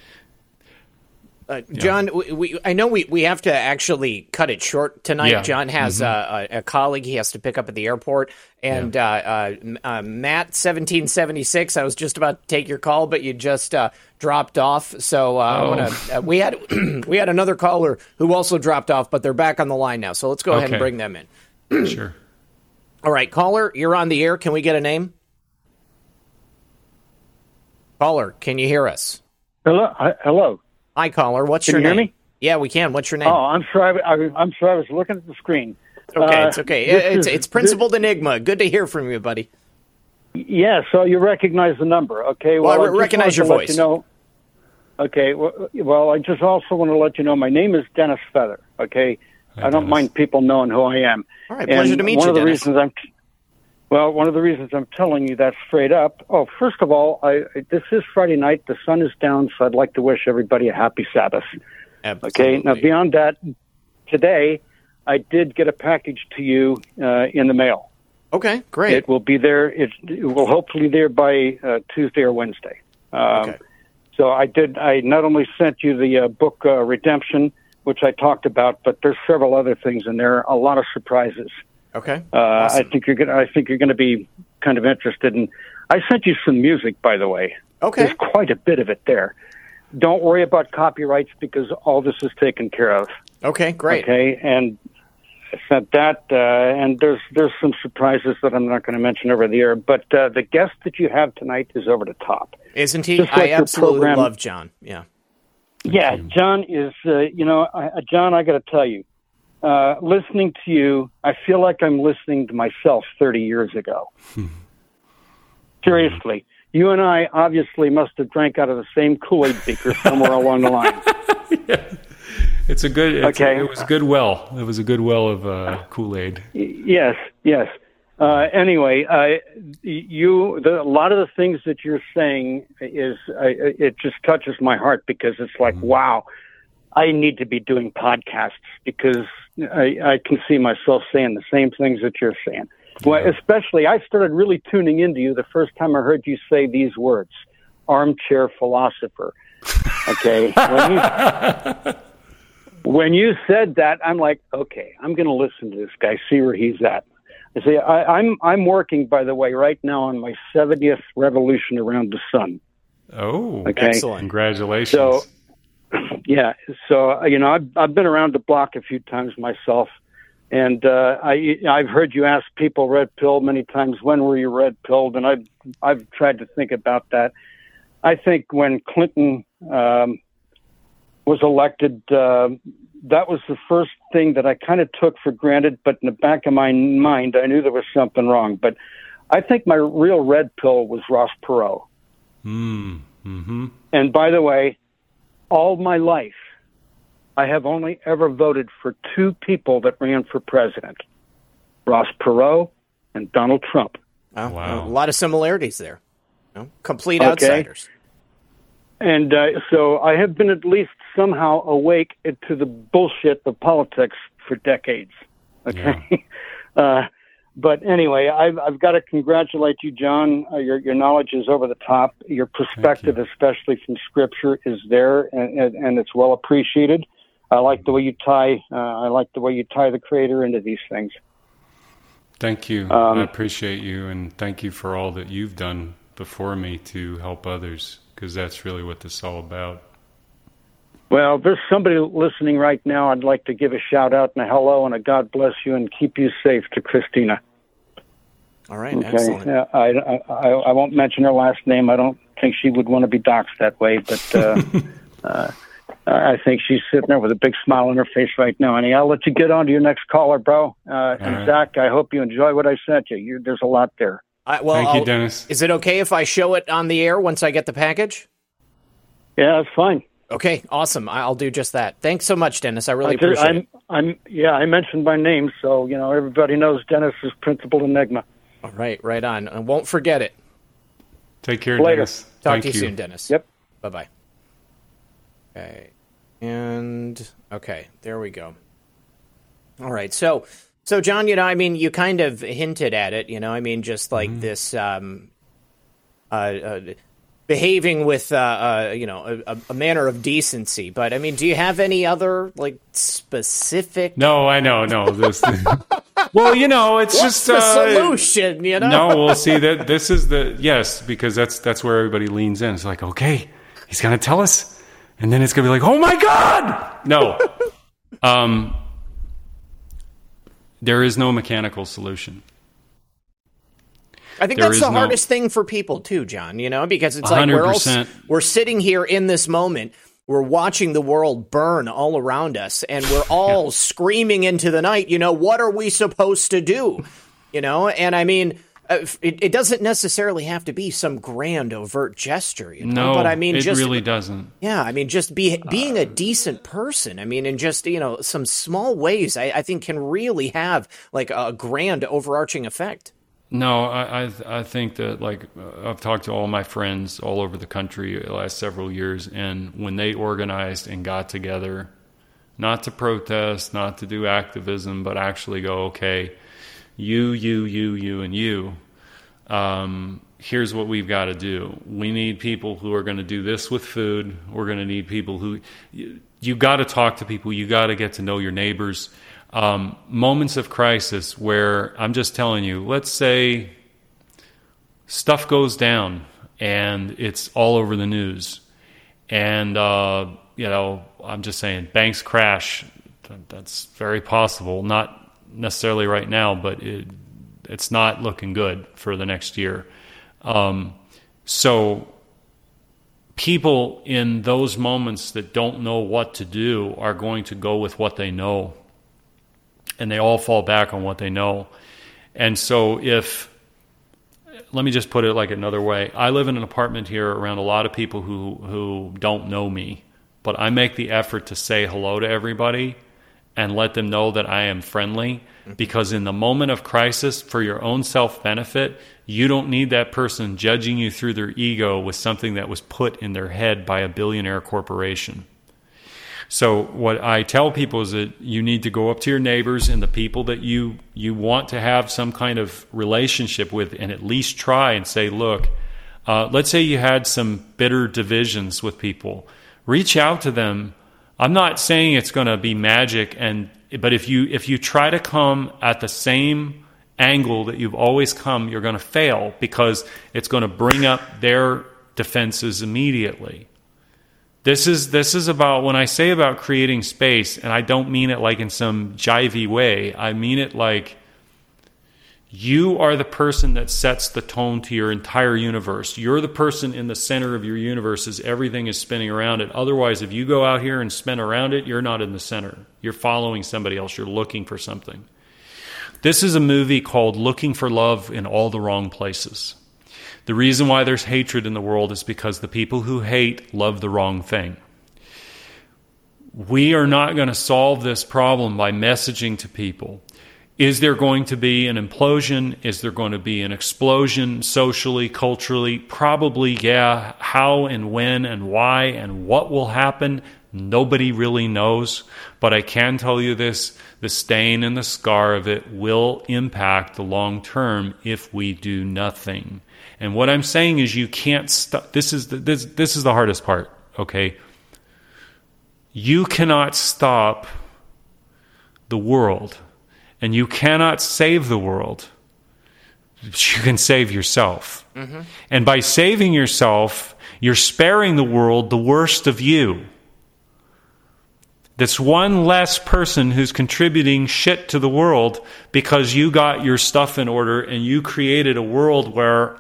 A: Uh, John, yeah. we, I know we, we have to actually cut it short tonight. Yeah. John has mm-hmm. a, a, colleague he has to pick up at the airport, and yeah. uh, uh, uh Matt seventeen seventy six. I was just about to take your call, but you just uh, dropped off. So uh, oh. wanna, we had we had another caller who also dropped off, but they're back on the line now. So let's go okay. ahead and bring them
B: in. sure.
A: All right, caller, you're on the air. Can we get a name? Caller, can you hear us?
D: Hello. Hi- Hello.
A: Hi, caller. What's
D: Can
A: your
D: you hear
A: name?
D: me?
A: Yeah, we can. What's your name?
D: Oh, I'm sorry. I, I'm sorry. I was looking at the screen.
A: okay,
D: uh,
A: it's okay. It's,
D: is-
A: it's Principled Enigma. Good to hear from you, buddy.
D: Yeah. So you recognize the number, okay?
A: Well, I
D: just
A: recognize your voice.
D: You know, okay. Well, well, I just also want to let you know my name is Dennis Feather. Okay.
B: Hi,
D: I don't mind people knowing who I am.
A: All right, pleasure
D: And
A: to meet
D: one
A: you,
D: of the
A: Dennis.
D: reasons I'm well, one of the reasons I'm telling you that straight up. Oh, first of all, I, this is Friday night. The sun is down, so I'd like to wish everybody a happy Sabbath. Absolutely. Okay. Now, beyond that, today I did get a package to you uh, in the mail.
A: Okay, great.
D: It will be there. It, it will hopefully be there by uh, Tuesday or Wednesday. Um,
A: Okay.
D: So I did. I not only sent you the uh, book uh, Redemption, which I talked about, but there's several other things in there. A lot of surprises.
A: Okay.
D: Uh,
A: Awesome.
D: I think you're gonna. I think you're going to be kind of interested in. I sent you some music, by the way.
A: Okay.
D: There's quite a bit of it there. Don't worry about copyrights because all this is taken care of.
A: Okay, great.
D: Okay, and I sent that, uh, and there's there's some surprises that I'm not going to mention over the air. But uh, the guest that you have tonight is over the top.
A: Isn't he?
D: Like
A: I absolutely
D: program-
A: love John. Yeah.
D: Yeah, John is. Uh, you know, I, John, I got to tell you, uh, listening to you, I feel like I'm listening to myself 30 years ago. Seriously, you and I obviously must have drank out of the same Kool Aid beaker somewhere along the line.
B: It's a good. It's
D: Okay.
B: it was a good well. It was a good well of uh, Kool Aid.
D: Yes, yes. Uh, anyway, uh, you the, a lot of the things that you're saying is uh, it just touches my heart because it's like, wow, I need to be doing podcasts because I, I can see myself saying the same things that you're saying. Well, especially, I started really tuning into you the first time I heard you say these words, "armchair philosopher." Okay, when you, when you said that, I'm like, okay, I'm going to listen to this guy, see where he's at. I say, I, I'm I'm working, by the way, right now on my 70th revolution around the sun.
B: Oh,
D: Okay,
A: Excellent.
B: congratulations!
D: So, yeah, so uh, you know, I've I've been around the block a few times myself, and uh, I I've heard you ask people red pill many times. When were you red pilled? And I've I've tried to think about that. I think when Clinton um, was elected, uh, that was the first thing that I kind of took for granted. But in the back of my mind, I knew there was something wrong. But I think my real red pill was Ross Perot.
B: mm, hmm
D: And by the way, all my life, I have only ever voted for two people that ran for president Ross Perot and Donald Trump.
A: Wow.
B: Wow.
A: A lot of similarities there. You know, complete
D: Okay.
A: outsiders.
D: And uh, so I have been at least somehow awake to the bullshit of politics for decades. Okay. uh, but anyway, I've, I've got to congratulate you, John. Uh, your, your knowledge is over the top. Your perspective, especially from Scripture, is there, and, and, and it's well appreciated. I like the way you tie. Uh, I like the way you tie the Creator into these things.
B: Thank you.
D: Um,
B: I appreciate you, and thank you for all that you've done before me to help others, because that's really what this is all about.
D: Well, there's somebody listening right now. I'd like to give a shout out and a hello and a God bless you and keep you safe to Christina.
A: All right.
D: Okay.
A: Excellent.
D: Yeah, I, I, I won't mention her last name. I don't think she would want to be doxxed that way, but uh, uh, I think she's sitting there with a big smile on her face right now. And I'll let you get on to your next caller, bro. Uh, and
B: right.
D: Zach, I hope you enjoy what I sent you. you there's a lot there.
A: I, well,
B: Thank you,
A: I'll-
B: Dennis.
A: Is it okay if I show it on the air once I get the package?
D: Yeah, that's fine.
A: Okay, awesome. I- I'll do just that. Thanks so much, Dennis. I really
D: I just-
A: appreciate it.
D: I'm, I'm, yeah, I mentioned my name, so you know everybody knows Dennis is Principal Enigma.
A: All right, right on. And won't forget it.
B: Take care,
D: Later.
B: Dennis.
A: Talk
B: Thank
A: to you,
B: you
A: soon, Dennis.
D: Yep.
A: Bye bye. Okay. And okay, there we go. All right. So so John, you know, I mean, you kind of hinted at it, you know, I mean, just like this um uh, uh behaving with uh, uh you know a, a manner of decency but i mean do you have any other like specific
B: No, I know. No, this. well, you know, it's
A: what's
B: just
A: the
B: uh,
A: solution you know
B: no, we'll see that this is the yes because that's that's where everybody leans in. It's like, okay, he's gonna tell us, and then it's gonna be like, oh my god, no. um, there is no mechanical solution.
A: I think
B: There
A: that's the
B: no-
A: hardest thing for people too, John. You know, because it's like we're all, we're sitting here in this moment. We're watching the world burn all around us, and we're all screaming into the night. You know, what are we supposed to do? You know, and I mean, it, it doesn't necessarily have to be some grand, overt gesture. You know,
B: No,
A: but I mean,
B: it
A: just
B: really doesn't.
A: yeah, I mean, just be being a decent person. I mean, and just you know, some small ways I, I think can really have like a grand, overarching effect.
B: No, I, I I think that like uh, I've talked to all my friends all over the country the last several years, and when they organized and got together, not to protest, not to do activism, but actually go, okay, you, you, you, you, and you. Um, here's what we've got to do. We need people who are going to do this with food. We're going to need people who you, you got to talk to people. You got to get to know your neighbors. Um, moments of crisis where I'm just telling you, let's say stuff goes down and it's all over the news, and uh, you know, I'm just saying banks crash. That's very possible. Not necessarily right now, but it, it's not looking good for the next year. Um, so people in those moments that don't know what to do are going to go with what they know. And they all fall back on what they know. And so if let me just put it like another way. I live in an apartment here around a lot of people who who don't know me but i make the effort to say hello to everybody and let them know that i am friendly. Because in the moment of crisis for your own self benefit you don't need that person judging you through their ego with something that was put in their head by a billionaire corporation. So what I tell people is that you need to go up to your neighbors and the people that you you want to have some kind of relationship with, and at least try and say, look, uh, let's say you had some bitter divisions with people, reach out to them. I'm not saying it's going to be magic, and but if you if you try to come at the same angle that you've always come, you're going to fail because it's going to bring up their defenses immediately. This is this is about when I say about creating space, and I don't mean it like in some jivey way. I mean it like you are the person that sets the tone to your entire universe. You're the person in the center of your universe as everything is spinning around it. Otherwise, if you go out here and spin around it, you're not in the center. You're following somebody else. You're looking for something. This is a movie called Looking for Love in All the Wrong Places. The reason why there's hatred in the world is because the people who hate love the wrong thing. We are not going to solve this problem by messaging to people. Is there going to be an implosion? Is there going to be an explosion socially, culturally? Probably, yeah. How and when and why and what will happen? Nobody really knows. But I can tell you this the stain and the scar of it will impact the long term if we do nothing. And what I'm saying is you can't stop this is the, this this is the hardest part, okay? You cannot stop the world and you cannot save the world. But you can save yourself. Mm-hmm. And by saving yourself, you're sparing the world the worst of you. That's one less person who's contributing shit to the world because you got your stuff in order and you created a world where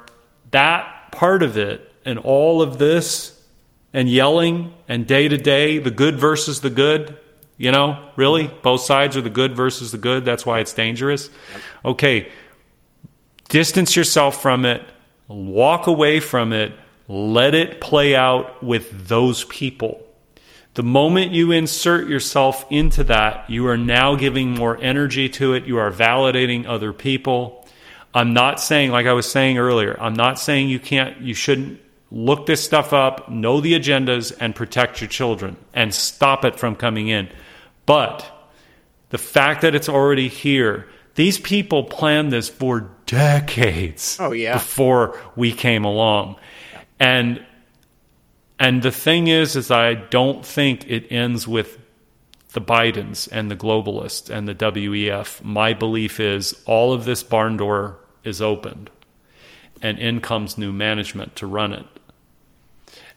B: that part of it and all of this and yelling and day to day, the good versus the good, you know, really? Both sides are the good versus the good. That's why it's dangerous. Okay, distance yourself from it, walk away from it, let it play out with those people. The moment you insert yourself into that, you are now giving more energy to it. You are validating other people. I'm not saying, like I was saying earlier, I'm not saying you can't, you shouldn't look this stuff up, know the agendas, and protect your children and stop it from coming in. But the fact that it's already here, these people planned this for decades
A: Oh, yeah.
B: before we came along. And and the thing is is I don't think it ends with the Bidens and the globalists and the WEF. My belief is all of this barn door is opened and in comes new management to run it.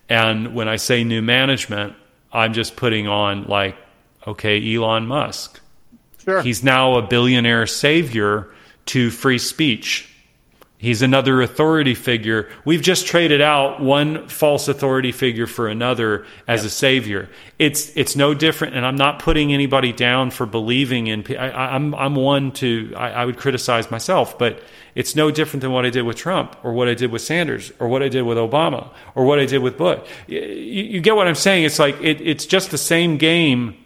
B: And when I say new management, I'm just putting on like, okay, Elon Musk.
A: Sure.
B: He's now a billionaire savior to free speech. He's another authority figure. We've just traded out one false authority figure for another as a savior. It's it's no different, and I'm not putting anybody down for believing in. I, am I'm, I'm one to I, I would criticize myself, but it's no different than what I did with Trump, or what I did with Sanders, or what I did with Obama, or what I did with Bush. You, you get what I'm saying? It's like it, it's just the same game,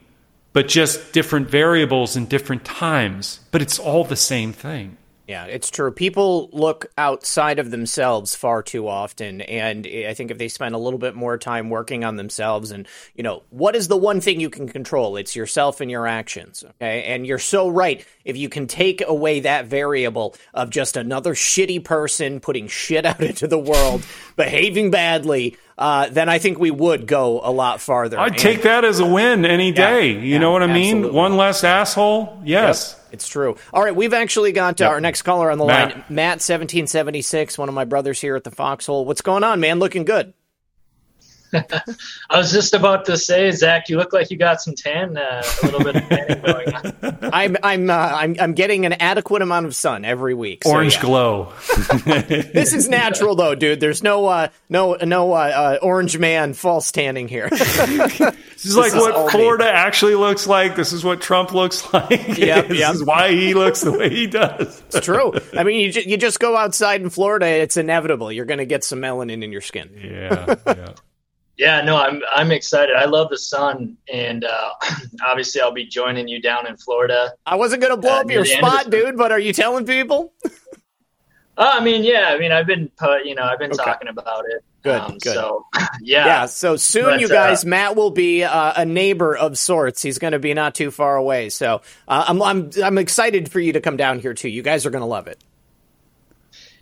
B: but just different variables and different times. But it's all the same thing.
A: Yeah, it's true. People look outside of themselves far too often. And I think if they spend a little bit more time working on themselves and, you know, what is the one thing you can control? It's yourself and your actions. Okay. And you're so right. If you can take away that variable of just another shitty person putting shit out into the world, behaving badly, uh, then I think we would go a lot farther.
B: I'd and, take that as a win any day. Yeah, you yeah, know what I mean?
A: Absolutely.
B: One less asshole. Yes.
A: Yep. It's true. All right, we've actually got uh, yep. our next caller on the Matt. line, Matt, seventeen seventy six, one of my brothers here at the Foxhole. What's going on, man? Looking good.
E: I was just about to say, Zach, you look like you got some tan, uh, a little bit of tanning going on.
A: I'm I'm, uh, I'm I'm getting an adequate amount of sun every week.
B: So, orange yeah. glow.
A: this is natural though, dude. There's no uh, no no uh, uh, orange man false tanning here.
B: this is like this what is Florida me. actually looks like. This is what Trump looks like. Yeah, this yep. is why he looks the way he does.
A: it's true. I mean, you ju- you just go outside in Florida, it's inevitable. You're going to get some melanin in your skin.
B: Yeah. Yeah.
E: Yeah, no, I'm I'm excited. I love the sun, and uh, obviously I'll be joining you down in Florida.
A: I wasn't gonna blow uh, up your spot, dude, but are you telling people?
E: uh, I mean, yeah, I mean, I've been put, you know, I've been okay. talking about it.
A: Good, um, good.
E: So, yeah,
A: yeah. So soon, but, you guys, uh, Matt will be uh, a neighbor of sorts. He's going to be not too far away. So, uh, I'm I'm I'm excited for you to come down here too. You guys are going to love it.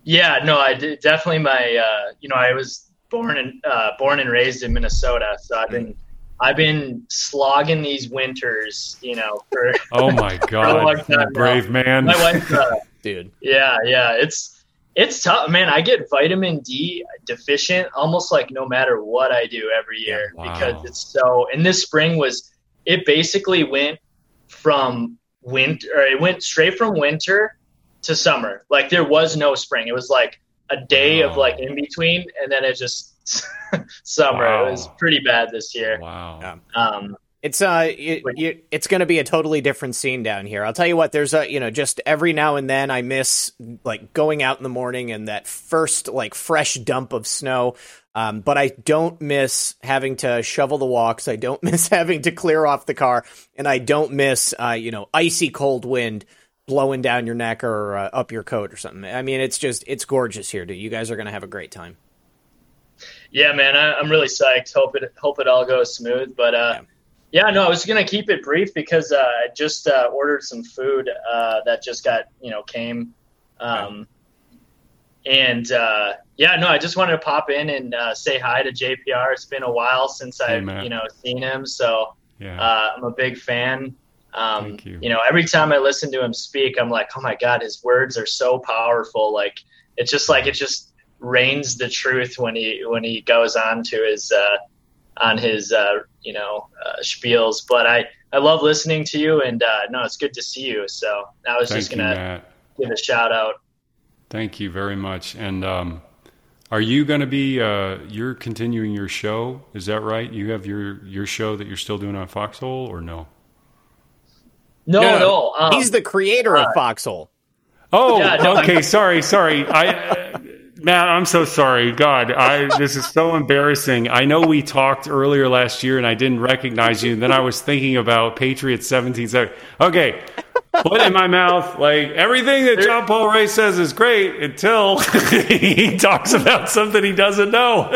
E: Yeah, no, I did, definitely my, you know, I was born and uh, born and raised in Minnesota, so I've been I've been slogging these winters, you know, for
B: oh my god, brave now. man,
E: my wife, uh,
A: dude.
E: Yeah, yeah, it's it's tough, man. I get vitamin D deficient almost like no matter what I do every year wow. because it's so. And this spring was it basically went from winter, or it went straight from winter to summer. Like there was no spring. It was like a day wow. of like in between, and then it just summer. Wow. It was pretty bad this year.
B: Wow.
E: Um,
A: it's uh, it, it's going to be a totally different scene down here. I'll tell you what. There's a you know just every now and then I miss like going out in the morning and that first like fresh dump of snow. Um, but I don't miss having to shovel the walks. I don't miss having to clear off the car, and I don't miss uh, you know icy cold wind blowing down your neck or uh, up your coat or something. I mean, it's just it's gorgeous here, dude. You guys are gonna have a great time.
E: Yeah, man, I, am really psyched. Hope it hope it all goes smooth. But uh, yeah. yeah. no, I was gonna keep it brief because uh, I just uh, ordered some food uh, that just got you know came, um, and uh, yeah, no, I just wanted to pop in and uh, say hi to JPR. It's been a while since I've you know seen him, so yeah. I'm a big fan. Um, Thank you. you know, every time I listen to him speak, I'm like, oh my God, his words are so powerful. Like, it's just like, it just rains the truth when he, when he goes on to his, uh, on his, uh, you know, uh, spiels. But I, I love listening to you and, uh, no, it's good to see you. So I was Thank just going to give a shout out.
B: Thank you very much. And, um, are you going to be? Uh, you're continuing your show, is that right? You have your your show that you're still doing on Foxhole, or no?
E: No, no, no.
A: Um, he's the creator uh, of Foxhole.
B: Oh, yeah, no, okay. sorry, sorry. I, uh, Matt, I'm so sorry. God, I this is so embarrassing. I know we talked earlier last year, and I didn't recognize you. And then I was thinking about Patriots 17. Okay, put in my mouth like everything that John Paul Rice says is great until he talks about something he doesn't know.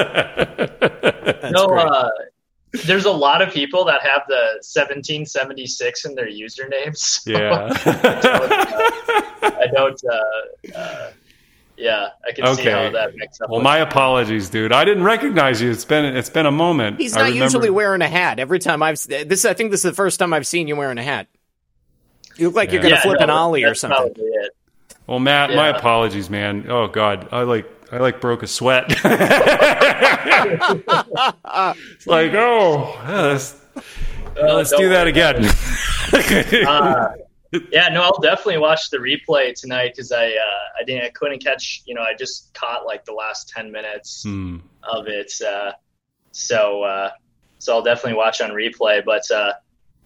E: no, uh, there's a lot of people that have the 1776 in their usernames.
B: So yeah.
E: I don't, uh, uh, yeah, I can okay. see how that makes up.
B: Well, my apologies, dude. I didn't recognize you. It's been it's been a moment.
A: He's not usually wearing a hat. Every time I've this, I think this is the first time I've seen you wearing a hat. You look like yeah. you're going to yeah, flip no, an ollie or something.
B: Well, Matt, yeah. my apologies, man. Oh God, I like I like broke a sweat. it's like, oh, let's, uh, let's do that again.
E: uh, yeah, no, I'll definitely watch the replay tonight because I uh, I didn't I couldn't catch you know I just caught like the last ten minutes
B: Hmm.
E: of it, uh, so uh, so I'll definitely watch on replay. But uh,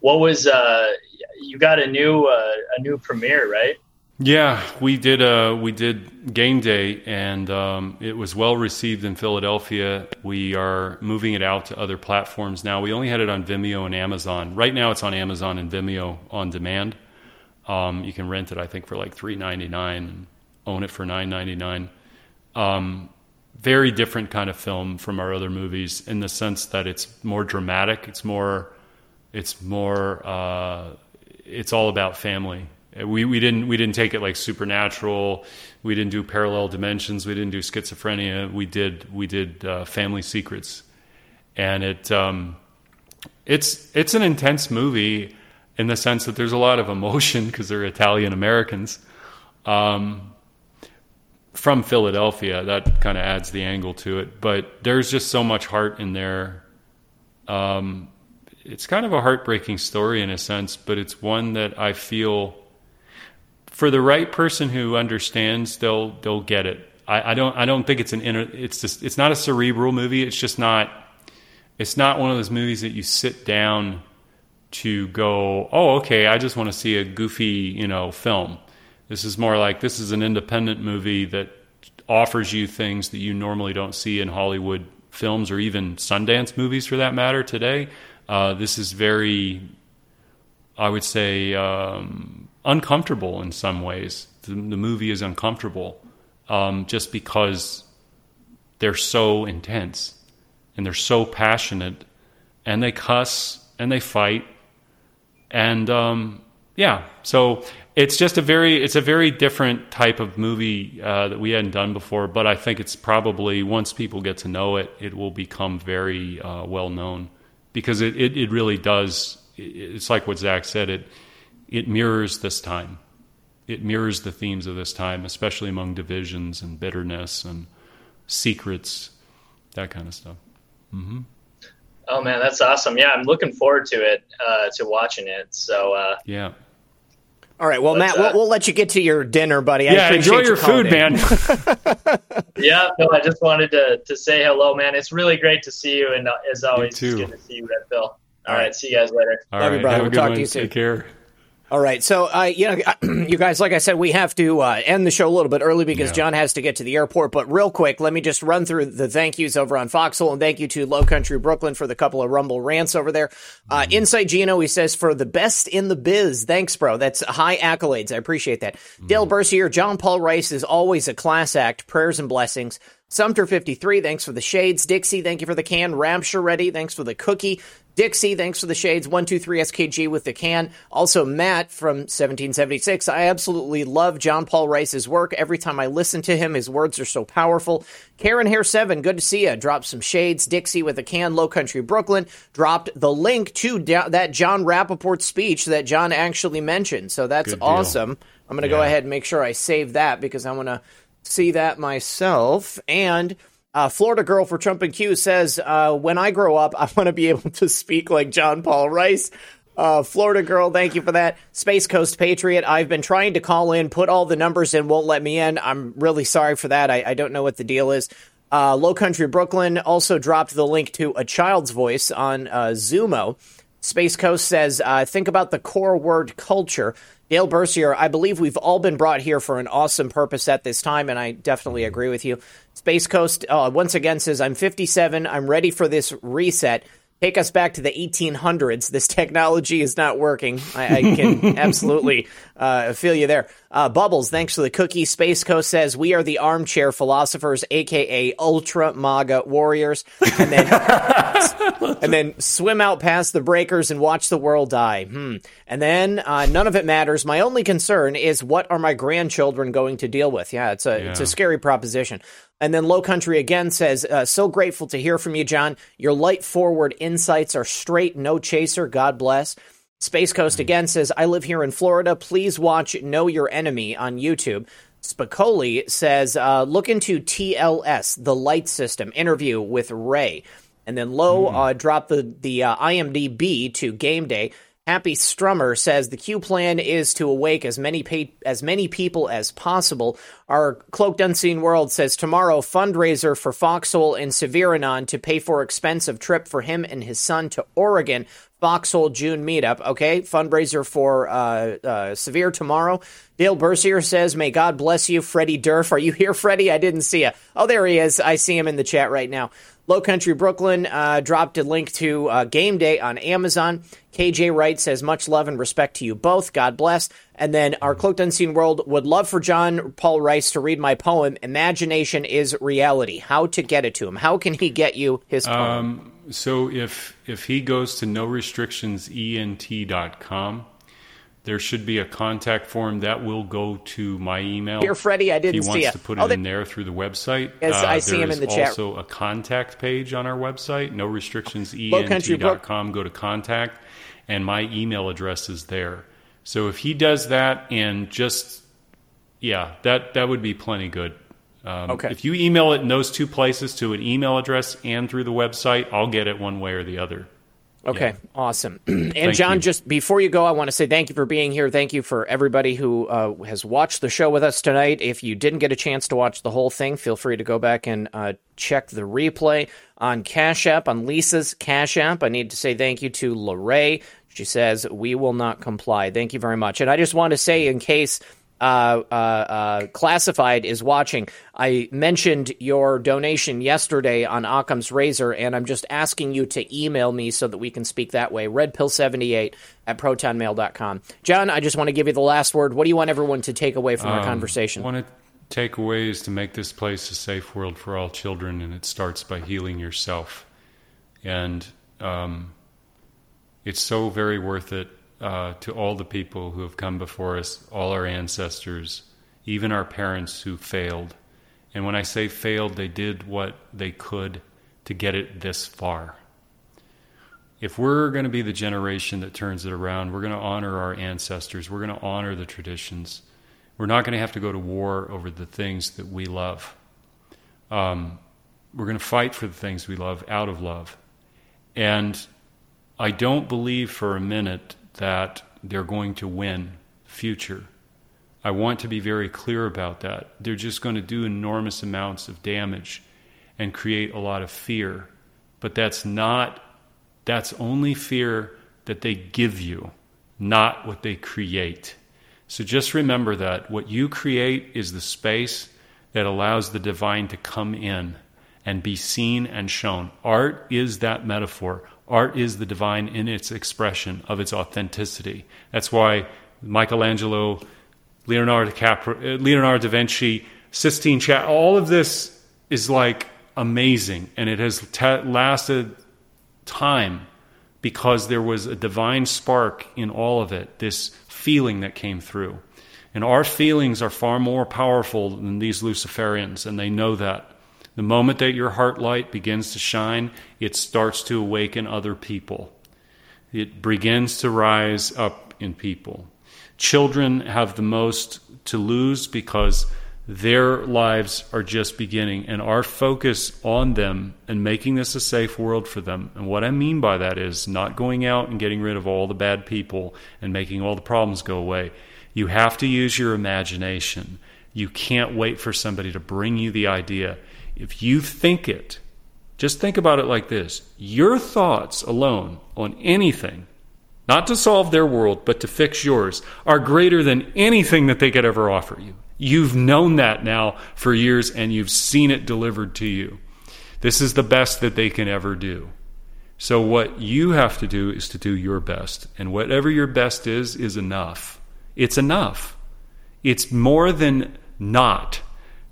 E: what was uh, you got a new uh, a new premiere right?
B: Yeah, we did. Uh, we did game day, and um, it was well received in Philadelphia. We are moving it out to other platforms now. We only had it on Vimeo and Amazon. Right now, it's on Amazon and Vimeo on demand. Um, you can rent it, I think, for like three ninety nine, and own it for nine ninety nine. Um, very different kind of film from our other movies in the sense that it's more dramatic. It's more. It's more. Uh, it's all about family. We we didn't we didn't take it like supernatural. We didn't do parallel dimensions. We didn't do schizophrenia. We did we did uh, family secrets, and it um, it's it's an intense movie in the sense that there's a lot of emotion because they're Italian Americans um, from Philadelphia. That kind of adds the angle to it. But there's just so much heart in there. Um, it's kind of a heartbreaking story in a sense, but it's one that I feel for the right person who understands, they'll they'll get it. I, I don't I don't think it's an inner. It's just it's not a cerebral movie. It's just not. It's not one of those movies that you sit down to go. Oh, okay. I just want to see a goofy you know film. This is more like this is an independent movie that offers you things that you normally don't see in Hollywood films or even Sundance movies for that matter today. Uh, this is very, I would say, um, uncomfortable in some ways. The, the movie is uncomfortable um, just because they're so intense and they're so passionate and they cuss and they fight and um, yeah so it's just a very it's a very different type of movie uh, that we hadn't done before but i think it's probably once people get to know it it will become very uh, well known because it, it, it really does it's like what zach said it it mirrors this time it mirrors the themes of this time especially among divisions and bitterness and secrets that kind of stuff mm-hmm.
E: Oh man, that's awesome! Yeah, I'm looking forward to it, uh, to watching it. So uh,
B: yeah.
A: All right, well, Matt,
E: uh,
A: we'll, we'll let you get to your dinner, buddy. I
B: yeah,
A: appreciate
B: enjoy your food,
A: in.
B: man.
E: yeah, no, I just wanted to to say hello, man. It's really great to see you, and uh, as always, it's
B: too.
E: good to see you, Red Phil. All
A: right.
E: right, see you guys later.
B: All
A: Love you, brother.
B: have a
A: We'll
B: good
A: talk to
B: one.
A: you soon.
B: Take care.
A: All right, so uh, you know, you guys, like I said, we have to uh, end the show a little bit early because
B: Yeah.
A: John has to get to the airport. But real quick, let me just run through the thank yous over on Foxhole, and thank you to Low Country Brooklyn for the couple of Rumble rants over there. Uh,
B: Mm-hmm.
A: Insight Gino, he says for the best in the biz. Thanks, bro. That's high accolades. I appreciate that.
B: Mm-hmm.
A: Dale Bercier, John Paul Rice is always a class act. Prayers and blessings. Sumter fifty three, thanks for the shades. Dixie, thank you for the can. Rapture ready, thanks for the cookie. Dixie, thanks for the shades. 123 SKG with the can. Also, Matt from 1776. I absolutely love John Paul Rice's work. Every time I listen to him, his words are so powerful. Karen Hair 7, good to see you. Dropped some shades. Dixie with a can. Low Country Brooklyn dropped the link to da- that Jon Rappoport speech that John actually mentioned. So that's awesome. I'm going to go ahead and make sure I save that because I want to see that myself. And uh, Florida Girl for Trump and Q says, uh, when I grow up, I want to be able to speak like John Paul Rice. Uh, Florida Girl, thank you for that. Space Coast Patriot, I've been trying to call in, put all the numbers in, won't let me in. I'm really sorry for that. I, I don't know what the deal is. Uh, Low Country Brooklyn also dropped the link to A Child's Voice on uh, Zumo. Space Coast says, uh, think about the core word culture. Dale Bercier, I believe we've all been brought here for an awesome purpose at this time, and I definitely agree with you. Space Coast uh, once again says, I'm 57. I'm ready for this reset. Take us back to the 1800s. This technology is not working. I, I can absolutely uh, feel you there. Uh, Bubbles, thanks for the cookie. Space Coast says, We are the armchair philosophers, aka ultra MAGA warriors. And then and then swim out past the breakers and watch the world die. Hmm. And then uh, none of it matters. My only concern is what are my grandchildren going to deal with? Yeah, it's a it's a scary proposition. And then Low Country again says, uh, "So grateful to hear from you, John. Your light forward insights are straight, no chaser. God bless." Space Coast again says, "I live here in Florida. Please watch Know Your Enemy on YouTube." Spicoli says, uh, "Look into TLS, the light system interview with Ray." And then Low uh, dropped the the uh, IMDb to Game Day. Happy Strummer says the Q plan is to awake as many pa- as many people as possible. Our cloaked unseen world says tomorrow fundraiser for Foxhole and Severanon to pay for expensive trip for him and his son to Oregon. Foxhole June meetup. Okay, fundraiser for uh, uh, Severe tomorrow. Dale Bercier says, "May God bless you, Freddie Durf." Are you here, Freddie? I didn't see you. Oh, there he is. I see him in the chat right now. Low Country Brooklyn uh, dropped a link to uh, Game Day on Amazon. KJ Wright says, "Much love and respect to you both. God bless." And then our Cloaked Unseen World would love for John Paul Rice to read my poem, "Imagination is Reality." How to get it to him? How can he get you his poem?
B: Um, so if if he goes to no restrictions ent.com, there should be a contact form that will go to my email.
A: Here, Freddie, I didn't see it.
B: he wants to put
A: Oh,
B: it
A: there-
B: in there through the website.
A: Yes,
B: Uh,
A: I see him in the
B: is
A: chat.
B: also a contact page on our website, no restrictions
A: Country Brook-
B: ent.com. Go to contact, and my email address is there. So if he does that and just yeah, that that would be plenty good. Um,
A: Okay.
B: If you email it in those two places to an email address and through the website, I'll get it one way or the other.
A: Okay,
B: Yeah.
A: awesome. and
B: Thank
A: John,
B: you.
A: just before you go, I want to say thank you for being here. Thank you for everybody who uh, has watched the show with us tonight. If you didn't get a chance to watch the whole thing, feel free to go back and uh, check the replay on Cash App, on Lisa's Cash App. I need to say thank you to Lorray. She says, We will not comply. Thank you very much. And I just want to say, in case uh, uh, uh, Classified is watching. I mentioned your donation yesterday on Occam's Razor, and I'm just asking you to email me so that we can speak that way. Redpill78 at protonmail.com. John, I just want to give you the last word. What do you want everyone to take away from our conversation?
B: One of takeaways to make this place a safe world for all children, and it starts by healing yourself. And um, it's so very worth it uh, to all the people who have come before us, all our ancestors, even our parents who failed. And when I say failed, they did what they could to get it this far. If we're going to be the generation that turns it around, we're going to honor our ancestors, we're going to honor the traditions. We're not going to have to go to war over the things that we love. Um, we're going to fight for the things we love out of love. And I don't believe for a minute that they're going to win future. I want to be very clear about that. They're just going to do enormous amounts of damage and create a lot of fear. But that's not, that's only fear that they give you, not what they create. So just remember that what you create is the space that allows the divine to come in and be seen and shown. Art is that metaphor. Art is the divine in its expression of its authenticity. That's why Michelangelo, Leonardo, uh, Leonardo da Vinci, Sistine Chapel, all of this is like amazing, and it has ta lasted time because there was a divine spark in all of it, this feeling that came through. And our feelings are far more powerful than these Luciferians, and they know that. The moment that your heart light begins to shine, it starts to awaken other people. It begins to rise up in people. Children have the most to lose because their lives are just beginning, and our focus on them and making this a safe world for them. And what I mean by that is not going out and getting rid of all the bad people and making all the problems go away. You have to use your imagination. You can't wait for somebody to bring you the idea. If you think it, just think about it like this your thoughts alone on anything, not to solve their world, but to fix yours, are greater than anything that they could ever offer you. You've known that now for years and you've seen it delivered to you. This is the best that they can ever do. So, what you have to do is to do your best. And whatever your best is, is enough. It's enough. It's more than not.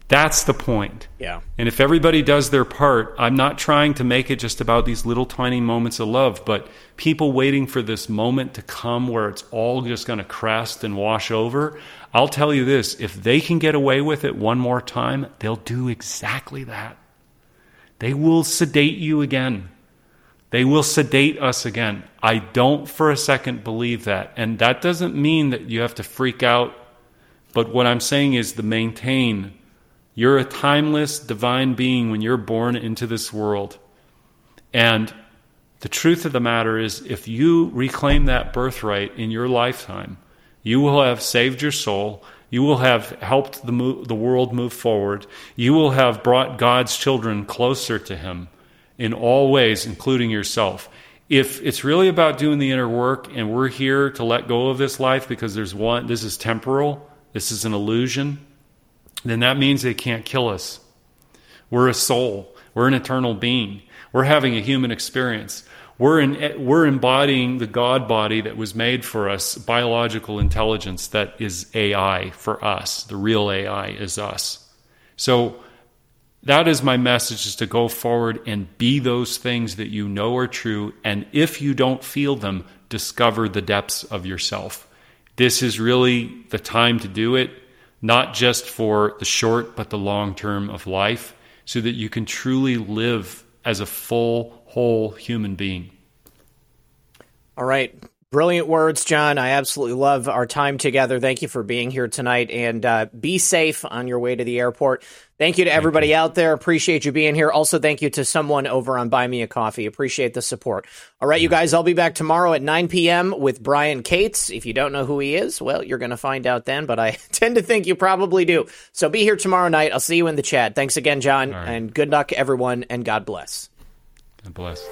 B: That's the point.
A: Yeah.
B: And if everybody does their part, I'm not trying to make it just about these little tiny moments of love, but people waiting for this moment to come where it's all just going to crest and wash over. I'll tell you this if they can get away with it one more time, they'll do exactly that. They will sedate you again. They will sedate us again. I don't for a second believe that. And that doesn't mean that you have to freak out. But what I'm saying is to maintain you're a timeless divine being when you're born into this world. And The truth of the matter is, if you reclaim that birthright in your lifetime, you will have saved your soul. You will have helped the, the world move forward. You will have brought God's children closer to Him in all ways, including yourself. If it's really about doing the inner work and we're here to let go of this life because there's one, this is temporal, this is an illusion, then that means they can't kill us. We're a soul, we're an eternal being, we're having a human experience. We're, in, we're embodying the God body that was made for us, biological intelligence that is AI for us. The real AI is us. So that is my message is to go forward and be those things that you know are true. And if you don't feel them, discover the depths of yourself. This is really the time to do it, not just for the short, but the long term of life, so that you can truly live as a full, whole human being.
A: All right. Brilliant words, John. I absolutely love our time together. Thank you for being here tonight and uh, be safe on your way to the airport. Thank you to everybody out there. Appreciate you being here. Also, thank you to someone over on Buy Me a Coffee. Appreciate the support. All right, you guys, I'll be back tomorrow at 9 p.m. with Brian Cates. If you don't know who he is, well, you're going to find out then, but I tend to think you probably do. So be here tomorrow night. I'll see you in the chat. Thanks again, John, right. and good luck, everyone, and God bless.
B: God bless.